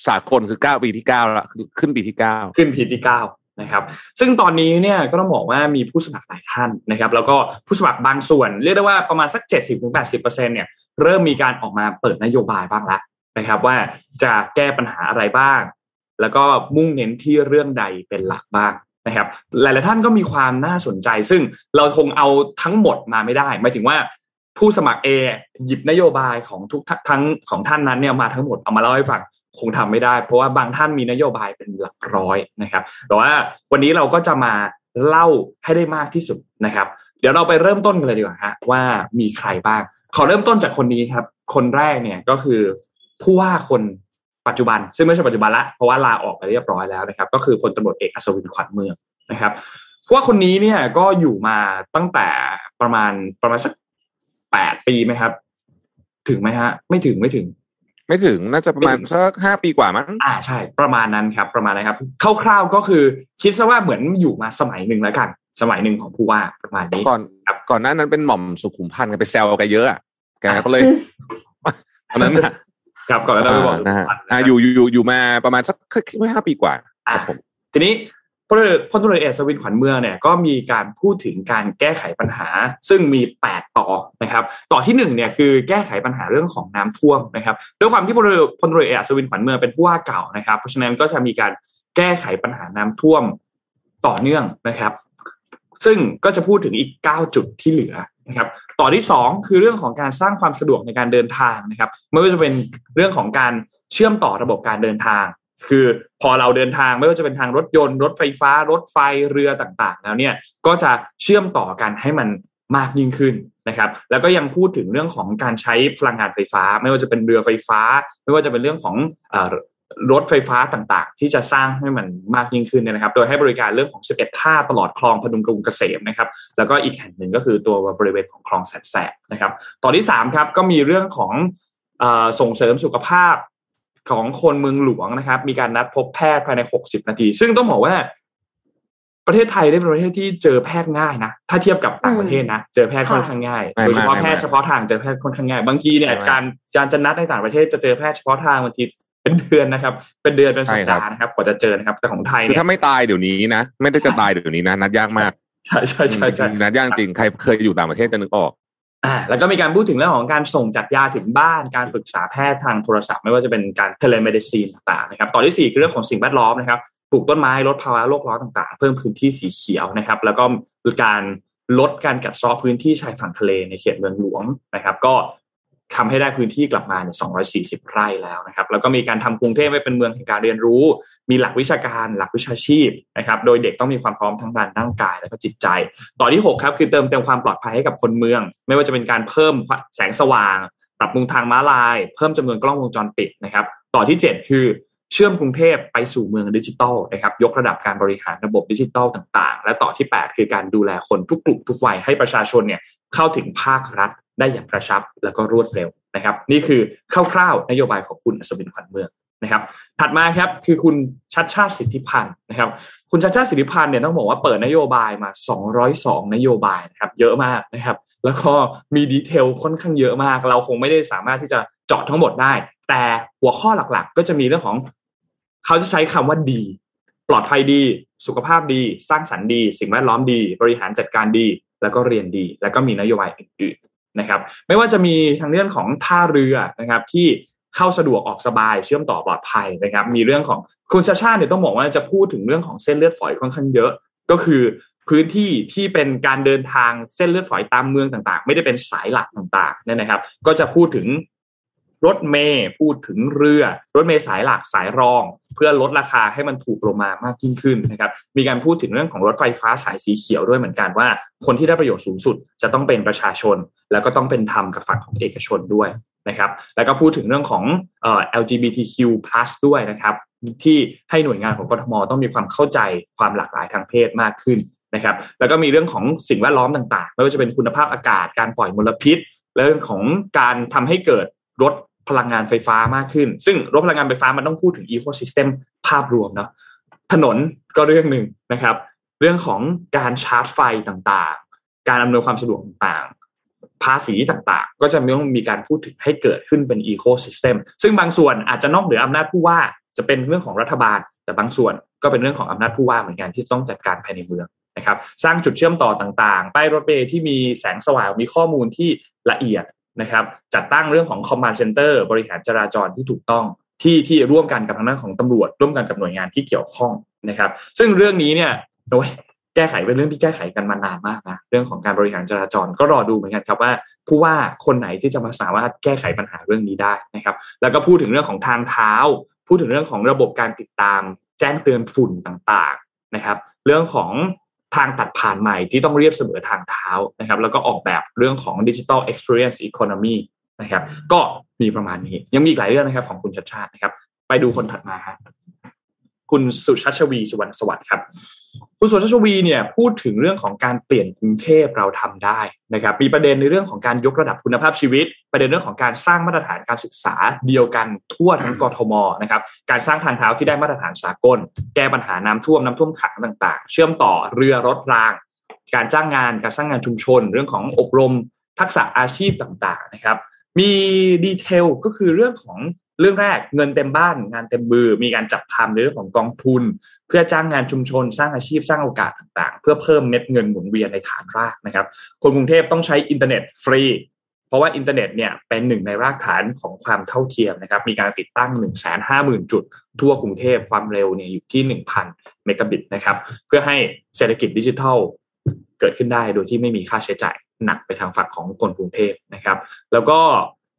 สากลคือเก้าปีที่เก้าละขึ้นปีที่เก้าขึ้นปีที่เก้านะครับ ซึ่งตอนนี้เนี่ยก็ต้องบอกว่ามีผู้สมัครหลายท่านนะครับ แล้วก็ผู้สมัครบางส่วน เรียกได้ว่าประมาณสักเจ็ดสิบถึงแปดสิบเปอร์เซ็นเนี่ยเริ่มมีการออกมาเปิดนโยบายบ้างแล้ว นะครับว่าจะแก้ปัญหาอะไรบ้าง แล้วก็มุ่งเน้นที่เรื่องใดเป็นหลักบ้างนะครับ หลาย ๆ ท่านก็มีความน่าสนใจ ซึ่งเราคงเอาทั้งหมดมาไม่ได้หมายถึงว่าผู้สมัครเอหยิบนโยบายของทุกทั้งของท่านนั้นเนี่ยมาทั้งหมดเอามาเล่าให้ฟังคงทำไม่ได้ เพราะว่าบางท่านมีนโยบายเป็นหลักร้อยนะครับ แต่ว่าวันนี้เราก็จะมาเล่าให้ได้มากที่สุดนะครับ เดี๋ยวเราไปเริ่มต้นกันเลยดีกว่าฮะว่ามีใครบ้าง ขอเริ่มต้นจากคนนี้ครับ คนแรกเนี่ยก็คือ ผู้ว่าคนปัจจุบัน ซึ่งไม่ใช่ปัจจุบันละเพราะว่าลาออกไปเรียบร้อยแล้วนะครับ ก็คือพลตำรวจเอกอัศวินขวัญเมืองนะครับผู้ว่าคนนี้เนี่ยก็อยู่มาตั้งแต่ประมาณประมาณสักแปดปีไหมครับ ถึงไหมฮะ ไม่ถึงไม่ถึง ไม่ถึงน่าจะประมาณสักห้าปีกว่ามั้งอ่าใช่ ประมาณนั้นครับ ประมาณนั้นครับคร่าวๆก็คือคิดซะว่าเหมือนอยู่มาสมัยหนึ่งแล้วกัน สมัยหนึ่งของผู้ว่าประมาณนี้ก่อนก่อนหน้านั้นเป็นหม่อมสุขุมพันธ์กันไปแซวกันเยอะอะแกก็เลยตอนนั้นน่ะ ครับก่อนแล้วเราไปบอกนะฮะอ่าอยู่อยู่อยู่มาประมาณสักไม่ห้าปีกว่าอ่าครับผมทีนี้พลพลตำรวจเอกสวินขวัญเมืองเนี่ยก็มีการพูดถึงการแก้ไขปัญหา ซึ่งมีแปดต่อนะครับ ต่อที่หนึ่งเนี่ยคือแก้ไขปัญหาเรื่องของน้ำท่วมนะครับด้วยความที่พลพลตำรวจเอกสวินขวัญเมืองเป็นผู้ว่าเก่านะครับ เพราะฉะนั้นก็จะมีการแก้ไขปัญหาน้ำท่วมต่อเนื่องนะครับ ซึ่งก็จะพูดถึงอีก 9 จุดที่เหลือ นะครับต่อที่ 2 คือเรื่องของการสร้างความสะดวกในการเดินทางนะครับไม่ว่าจะเป็นเรื่องของการเชื่อมต่อระบบการเดินทาง คือพอเราเดินทางไม่ว่าจะเป็นทางรถยนต์ รถไฟฟ้า รถไฟเรือต่างๆ แล้วเนี่ยก็จะเชื่อมต่อกันให้มันมากยิ่งขึ้นนะครับแล้วก็ยังพูดถึงเรื่องของการใช้พลังงานไฟฟ้า ไม่ว่าจะเป็นเรือไฟฟ้า ไม่ว่าจะเป็นเรื่องของ รถไฟฟ้าต่างๆ ที่จะสร้างให้มันมากยิ่งขึ้นเนี่ยนะครับ โดยให้บริการเรื่องของ 11 ท่าตลอดคลองพดุงกรุงเกษมนะครับ แล้วก็อีกแห่งหนึ่งก็คือตัวบริเวณของคลองแสนแสบนะครับต่อที่สามครับก็มีเรื่องของเออส่งเสริมสุขภาพของคนเมืองหลวงนะครับ มีการนัดพบแพทย์ภายใน 60 นาที ซึ่งต้องบอกว่าประเทศไทยได้เป็นประเทศที่เจอแพทย์ง่ายนะ ถ้าเทียบกับต่างประเทศนะ เจอแพทย์ค่อนข้างง่ายไม่โดยเฉพาะไม่แพไม่ทย์เฉพาะทางเจอแพทย์ค่อนข้างง่าย บางทีเนี่ยไม่ไม่การการจะนัดในต่างประเทศจะเจอแพทย์เฉพาะทางบางที เป็นเดือนนะครับ เป็นเดือนเป็นสัปใช่ครับดาห์นะครับกว่าจะเจอนะครับ แต่ของไทยคือเนี่ยถ้าไม่ตายเดี๋ยวนี้นะไม่ได้จะตายเดี๋ยวนี้นะนัดยากมากใช่ใช่ใช่ใช่นัดยากจริงใครเคยอยู่ต่างประเทศจะนึกออกอ่าแล้วก็มีการพูดถึงเรื่องของการส่งจัดยาถึงบ้านการปรึกษาแพทย์ทางโทรศัพท์ ไม่ว่าจะเป็นการ telemedicine ต่างๆนะครับต่อที่สี่คือเรื่องของสิ่งแวดล้อมนะครับปลูกต้นไม้ลดภาวะโลกร้อนต่างๆ เพิ่มพื้นที่สีเขียวนะครับ แล้วก็การลดการกัดเซาะพื้นที่ชายฝั่งทะเลในเขตเมืองหลวงนะครับ ก็ ทำให้ได้พื้นที่กลับมาเนี่ย240 ไร่แล้วนะครับ แล้วก็มีการทำกรุงเทพให้เป็นเมืองแห่งการเรียนรู้ มีหลักวิชาการ หลักวิชาชีพนะครับ โดยเด็กต้องมีความพร้อมทั้งด้านร่างกายและก็จิตใจ ต่อที่ 6 ครับ คือเติมเต็มความปลอดภัยให้กับคนเมือง ไม่ว่าจะเป็นการเพิ่มแสงสว่าง ปรับปรุงทางม้าลาย เพิ่มจำนวนกล้องวงจรปิดนะครับ ต่อที่ 7 คือเชื่อมกรุงเทพไปสู่เมืองดิจิทัลนะครับ ยกระดับการบริหารระบบดิจิทัลต่าง ๆ และต่อที่ 8 คือการดูแลคนทุกกลุ่มทุกวัยให้ประชาชนเนี่ยเข้าถึงภาครัฐ ได้อย่างกระชับแล้วก็รวดเร็วนะครับ นี่คือคร่าวๆนโยบายของคุณอัศวินขวัญเมืองนะครับ ถัดมาครับคือคุณชัดชาติสิทธิพันธ์นะครับ คุณชัดชาติสิทธิพันธ์เนี่ยต้องบอกว่าเปิดนโยบายมา 202 นโยบายนะครับ เยอะมากนะครับ แล้วก็มีดีเทลค่อนข้างเยอะมาก เราคงไม่ได้สามารถที่จะเจาะทั้งหมดได้ แต่หัวข้อหลักๆ ก็จะมีเรื่องของเขาจะใช้คำว่าดี ปลอดภัยดี สุขภาพดี สร้างสรรค์ดี สิ่งแวดล้อมดี บริหารจัดการดี แล้วก็เรียนดี แล้วก็มีนโยบายอื่น นะครับไม่ว่าจะมีทางเรื่องของท่าเรือนะครับที่เข้าสะดวกออกสบายเชื่อมต่อปลอดภัยนะครับ มีเรื่องของคุณชาชาติเนี่ยต้องบอกว่าจะพูดถึงเรื่องของเส้นเลือดฝอยค่อนข้างเยอะ ก็คือพื้นที่ที่เป็นการเดินทางเส้นเลือดฝอยตามเมืองต่างๆ ไม่ได้เป็นสายหลักต่างๆเนี่ยนะครับ ก็จะพูดถึงรถเมย์พูดถึงเรือ รถเมย์สายหลักสายรอง เพื่อลดราคาให้มันถูกลงมามากยิ่งขึ้นนะครับ มีการพูดถึงเรื่องของรถไฟฟ้าสายสีเขียวด้วยเหมือนกันว่า คนที่ได้ประโยชน์สูงสุดจะต้องเป็นประชาชน แล้วก็ต้องเป็นธรรมกับฝั่งของเอกชนด้วยนะครับแล้วก็พูดถึงเรื่องของเอ่อ LGBTQ+ ด้วยนะครับที่ให้หน่วยงานของกทมต้องมีความเข้าใจความหลากหลายทางเพศมากขึ้นนะครับ แล้วก็มีเรื่องของสิ่งแวดล้อมต่างๆ ไม่ว่าจะเป็นคุณภาพอากาศ การปล่อยมลพิษ เรื่องของการทำให้เกิดรถพลังงานไฟฟ้ามากขึ้น ซึ่งรถพลังงานไฟฟ้ามันต้องพูดถึง ecosystem ภาพรวมเนาะ ถนนก็เรื่องหนึ่งนะครับ เรื่องของการชาร์จไฟต่างๆ การอำนวยความสะดวกต่างๆ ภาษีต่างๆ ก็จะต้องมีการพูดถึงให้เกิดขึ้นเป็น ecosystem ซึ่งบางส่วนอาจจะนอกเหนืออำนาจผู้ว่าจะเป็นเรื่องของรัฐบาล แต่บางส่วนก็เป็นเรื่องของอำนาจผู้ว่าเหมือนกันที่ต้องจัดการภายในเมืองนะครับ สร้างจุดเชื่อมต่อต่างๆป้ายรถเมล์ที่มีแสงสว่างมีข้อมูลที่ละเอียดนะครับ จัดตั้งเรื่องของคอมมานด์เซ็นเตอร์บริหารจราจรที่ถูกต้องที่ที่ร่วมกันกับทางด้านของตำรวจ ร่วมกันกับหน่วยงานที่เกี่ยวข้องนะครับ ซึ่งเรื่องนี้เนี่ยโดย แก้ไขเป็นเรื่องที่แก้ไขกันมานานมากนะเรื่องของการบริหารจราจรก็รอดูเหมือนกันครับว่า ผู้ว่าคนไหนที่จะมาสามารถแก้ไขปัญหาเรื่องนี้ได้นะครับ แล้วก็พูดถึงเรื่องของทางเท้า พูดถึงเรื่องของระบบการติดตาม แจ้งเตือนฝุ่นต่างๆนะครับ เรื่องของทางตัดผ่านใหม่ที่ต้องเรียบเสมอทางเท้านะครับ แล้วก็ออกแบบเรื่องของ digital experience economy นะครับ ก็มีประมาณนี้ ยังมีอีกหลายเรื่องนะครับของคุณชัชชาตินะครับ ไปดูคนถัดมาครับคุณสุชัชวีร์ สุวรรณสวัสดิ์ครับ คุณสุชัชวีร์เนี่ยพูดถึงเรื่องของการเปลี่ยนกรุงเทพเราทำได้นะครับมีประเด็นในเรื่องของการยกระดับคุณภาพชีวิต ประเด็นเรื่องของการสร้างมาตรฐานการศึกษาเดียวกันทั่วทั้งกทมนะครับการสร้างทางเท้าที่ได้มาตรฐานสากล แก้ปัญหาน้ำท่วมน้ำท่วมขังต่างๆ เชื่อมต่อเรือรถราง การจ้างงานการสร้างงานชุมชน เรื่องของอบรม ทักษะอาชีพต่างๆนะครับมี detail ก็คือเรื่องของเรื่องแรกเงินเต็มบ้านงานเต็มมือมีการจัดทำในเรื่องของกองทุน เพื่อจ้างงานชุมชนสร้างอาชีพสร้างโอกาสต่างๆ เพื่อเพิ่มเม็ดเงินหมุนเวียนในฐานรากนะครับ คนกรุงเทพต้องใช้อินเทอร์เน็ตฟรี เพราะว่าอินเทอร์เน็ตเนี่ยเป็นหนึ่งในรากฐานของความเท่าเทียมนะครับ มีการติดตั้งหนึ่งแสนห้าหมื่นจุด ทั่วกรุงเทพความเร็วเนี่ยอยู่ที่ 1,000 เมกะบิตนะครับ เพื่อให้เศรษฐกิจดิจิทัลเกิดขึ้นได้โดยที่ไม่มีค่าใช้จ่ายหนักไปทางฝั่งของคนกรุงเทพนะครับ แล้วก็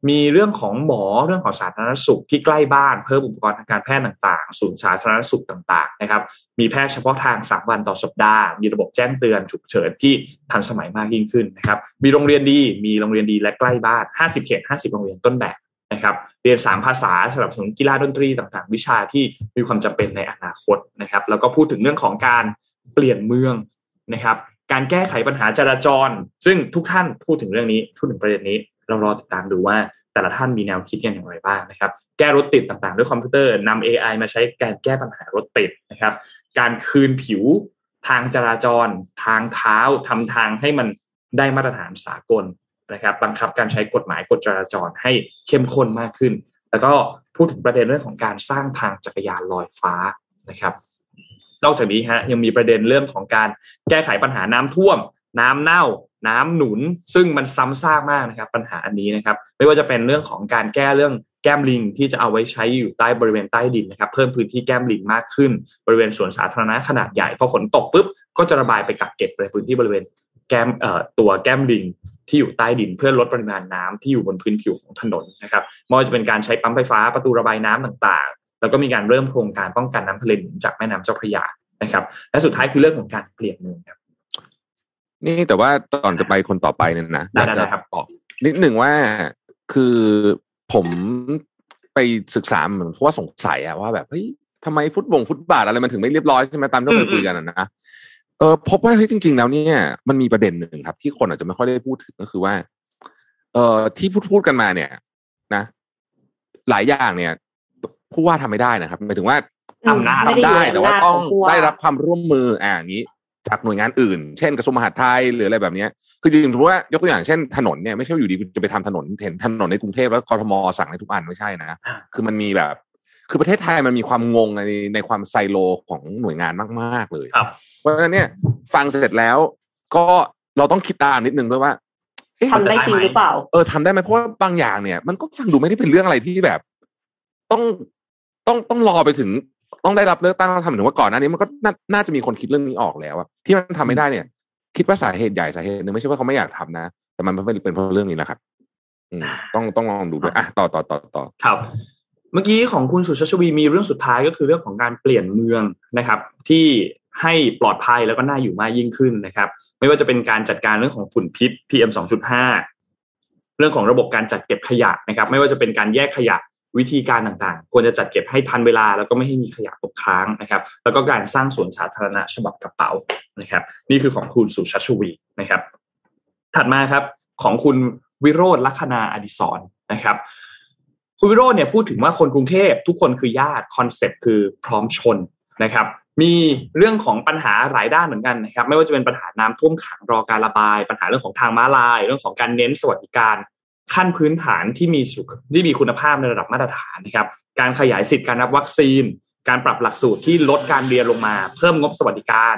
มีเรื่องของหมอเรื่องของสาธารณสุขที่ใกล้บ้านเพิ่มอุปกรณ์ทางการแพทย์ต่างๆ ศูนย์สาธารณสุขต่างๆนะครับมีแพทย์เฉพาะทางสามวันต่อสัปดาห์ มีระบบแจ้งเตือนฉุกเฉินที่ทันสมัยมากยิ่งขึ้นนะครับมีโรงเรียนดีมีโรงเรียนดีและใกล้บ้าน 50 เขต 50 โรงเรียนต้นแบบนะครับเรียน 3 ภาษาสนับสนุนกีฬาดนตรีต่างๆ วิชาที่มีความจำเป็นในอนาคตนะครับแล้วก็พูดถึงเรื่องของการเปลี่ยนเมืองนะครับการแก้ไขปัญหาจราจร ซึ่งทุกท่านพูดถึงเรื่องนี้พูดถึงประเด็นนี้ เรารอติดตามดูว่าแต่ละท่านมีแนวคิดกันอย่างไรบ้างนะครับแก้รถติดต่างๆ ด้วยคอมพิวเตอร์นำ AI มาใช้การแก้ปัญหารถติดนะครับ การคืนผิวทางจราจร ทางเท้าทำทางให้มันได้มาตรฐานสากลนะครับ บังคับการใช้กฎหมายกฎจราจรให้เข้มข้นมากขึ้น แล้วก็พูดถึงประเด็นเรื่องของการสร้างทางจักรยานลอยฟ้านะครับ นอกจากนี้ฮะยังมีประเด็นเรื่องของการแก้ไขปัญหาน้ำท่วม น้ำเน่า น้ำหนุน ซึ่งมันซ้ำซากมากนะครับ ปัญหาอันนี้นะครับ ไม่ว่าจะเป็นเรื่องของการแก้เรื่องแก้มลิงที่จะเอาไว้ใช้อยู่ใต้บริเวณใต้ดินนะครับ เพิ่มพื้นที่แก้มลิงมากขึ้น บริเวณสวนสาธารณะขนาดใหญ่พอฝนตกปุ๊บก็จะระบายไปกักเก็บในพื้นที่บริเวณแก้มเอ่อตัวแก้มลิงที่อยู่ใต้ดินเพื่อลดปริมาณน้ำที่อยู่บนพื้นผิวของถนนนะครับไม่ว่าจะเป็นการใช้ปั๊มไฟฟ้าประตูระบายน้ำต่างๆ แล้วก็มีการเริ่มโครงการป้องกันน้ำทะเลหนุนจากแม่น้ำเจ้าพระยานะครับ และสุดท้ายคือเรื่องของการเปลี่ยนเมืองครับ นี่แต่ว่าตอนจะไปคนต่อไปเนี่ยนะได้อยากได้จะครับบอกนิดหนึ่งว่าคือผมไปศึกษาเหมือนเพราะว่าสงสัยอะว่าแบบเฮ้ยทำไมฟุตบงฟุตบาทอะไรมันถึงไม่เรียบร้อยใช่ไหมตามที่เราเคยคุยกันอะนะเออพบว่าเฮ้ยจริง ๆ แล้วเนี่ยมันมีประเด็นหนึ่งครับ ที่คนอาจจะไม่ค่อยได้พูดถึงก็คือว่า เอ่อที่พูดพูดกันมาเนี่ย นะ หลายอย่างเนี่ย ผู้ว่าทำไม่ได้นะครับหมายถึงว่าอำนาจไม่ได้ทำได้อยู่ในแต่ว่าอำนาจต้องของผู้ว่าได้รับความร่วมมืออ่าอย่างนี้ จากหน่วยงานอื่น เช่นกระทรวงมหาดไทยหรืออะไรแบบเนี้ยคือจริงๆสมมติว่ายกตัวอย่างเช่นถนนเนี่ยไม่ใช่ว่าอยู่ดีคุณจะไปทำถนนเห็นถนนในกรุงเทพแล้วกทมสั่งในทุกอันไม่ใช่นะ คือมันมีแบบ คือประเทศไทยมันมีความงงในในความไซโลของหน่วยงานมาก ๆ เลยครับเพราะฉะนั้นเนี่ย ฟังเสร็จแล้ว ก็เราต้องคิดตามนิดนึงด้วยว่าเอ๊ะทำได้จริงหรือเปล่า เออทำได้ไหมเพราะว่าบางอย่างเนี่ย มันก็ฟังดูไม่ได้เป็นเรื่องอะไรที่แบบ ต้องต้องต้องรอไปถึง ต้องได้รับเลือกตั้งต้องทำถึงว่าก่อนหน้านี้มันก็น่าน่าจะมีคนคิดเรื่องนี้ออกแล้วอะที่มันทำไม่ได้เนี่ย คิดว่าสาเหตุใหญ่สาเหตุหนึ่งไม่ใช่ว่าเขาไม่อยากทำนะ แต่มันไม่เป็นเพราะเรื่องนี้แหละครับอืมต้องต้องลองดูด้วยอะต่อต่อต่อต่อครับ เมื่อกี้ของคุณสุชาชวีมีเรื่องสุดท้ายก็คือเรื่องของการเปลี่ยนเมืองนะครับ ที่ให้ปลอดภัยแล้วก็น่าอยู่มากยิ่งขึ้นนะครับ ไม่ว่าจะเป็นการจัดการเรื่องของฝุ่นพิษ PM 2.5 เรื่องของระบบการจัดเก็บขยะนะครับ ไม่ว่าจะเป็นการแยกขยะ วิธีการต่างๆ ควรจะจัดเก็บให้ทันเวลา แล้วก็ไม่ให้มีขยะตกค้างนะครับ แล้วก็การสร้างสวนสาธารณะฉบับกระเป๋านะครับ นี่คือของคุณสุชัชวีร์นะครับ ถัดมาครับของคุณวิโรจน์ ลักขณาอดิศรนะครับ คุณวิโรจน์เนี่ยพูดถึงว่าคนกรุงเทพทุกคนคือญาติ concept คือพร้อมชนนะครับมีเรื่องของปัญหาหลายด้านเหมือนกันนะครับ ไม่ว่าจะเป็นปัญหาน้ำท่วมขังรอการระบาย ปัญหาเรื่องของทางม้าลาย เรื่องของการเน้นสวัสดิการ ขั้นพื้นฐานที่มีสุขที่มีคุณภาพในระดับมาตรฐานนะครับ การขยายสิทธิการรับวัคซีน การปรับหลักสูตรที่ลดการเรียนลงมา เพิ่มงบสวัสดิการ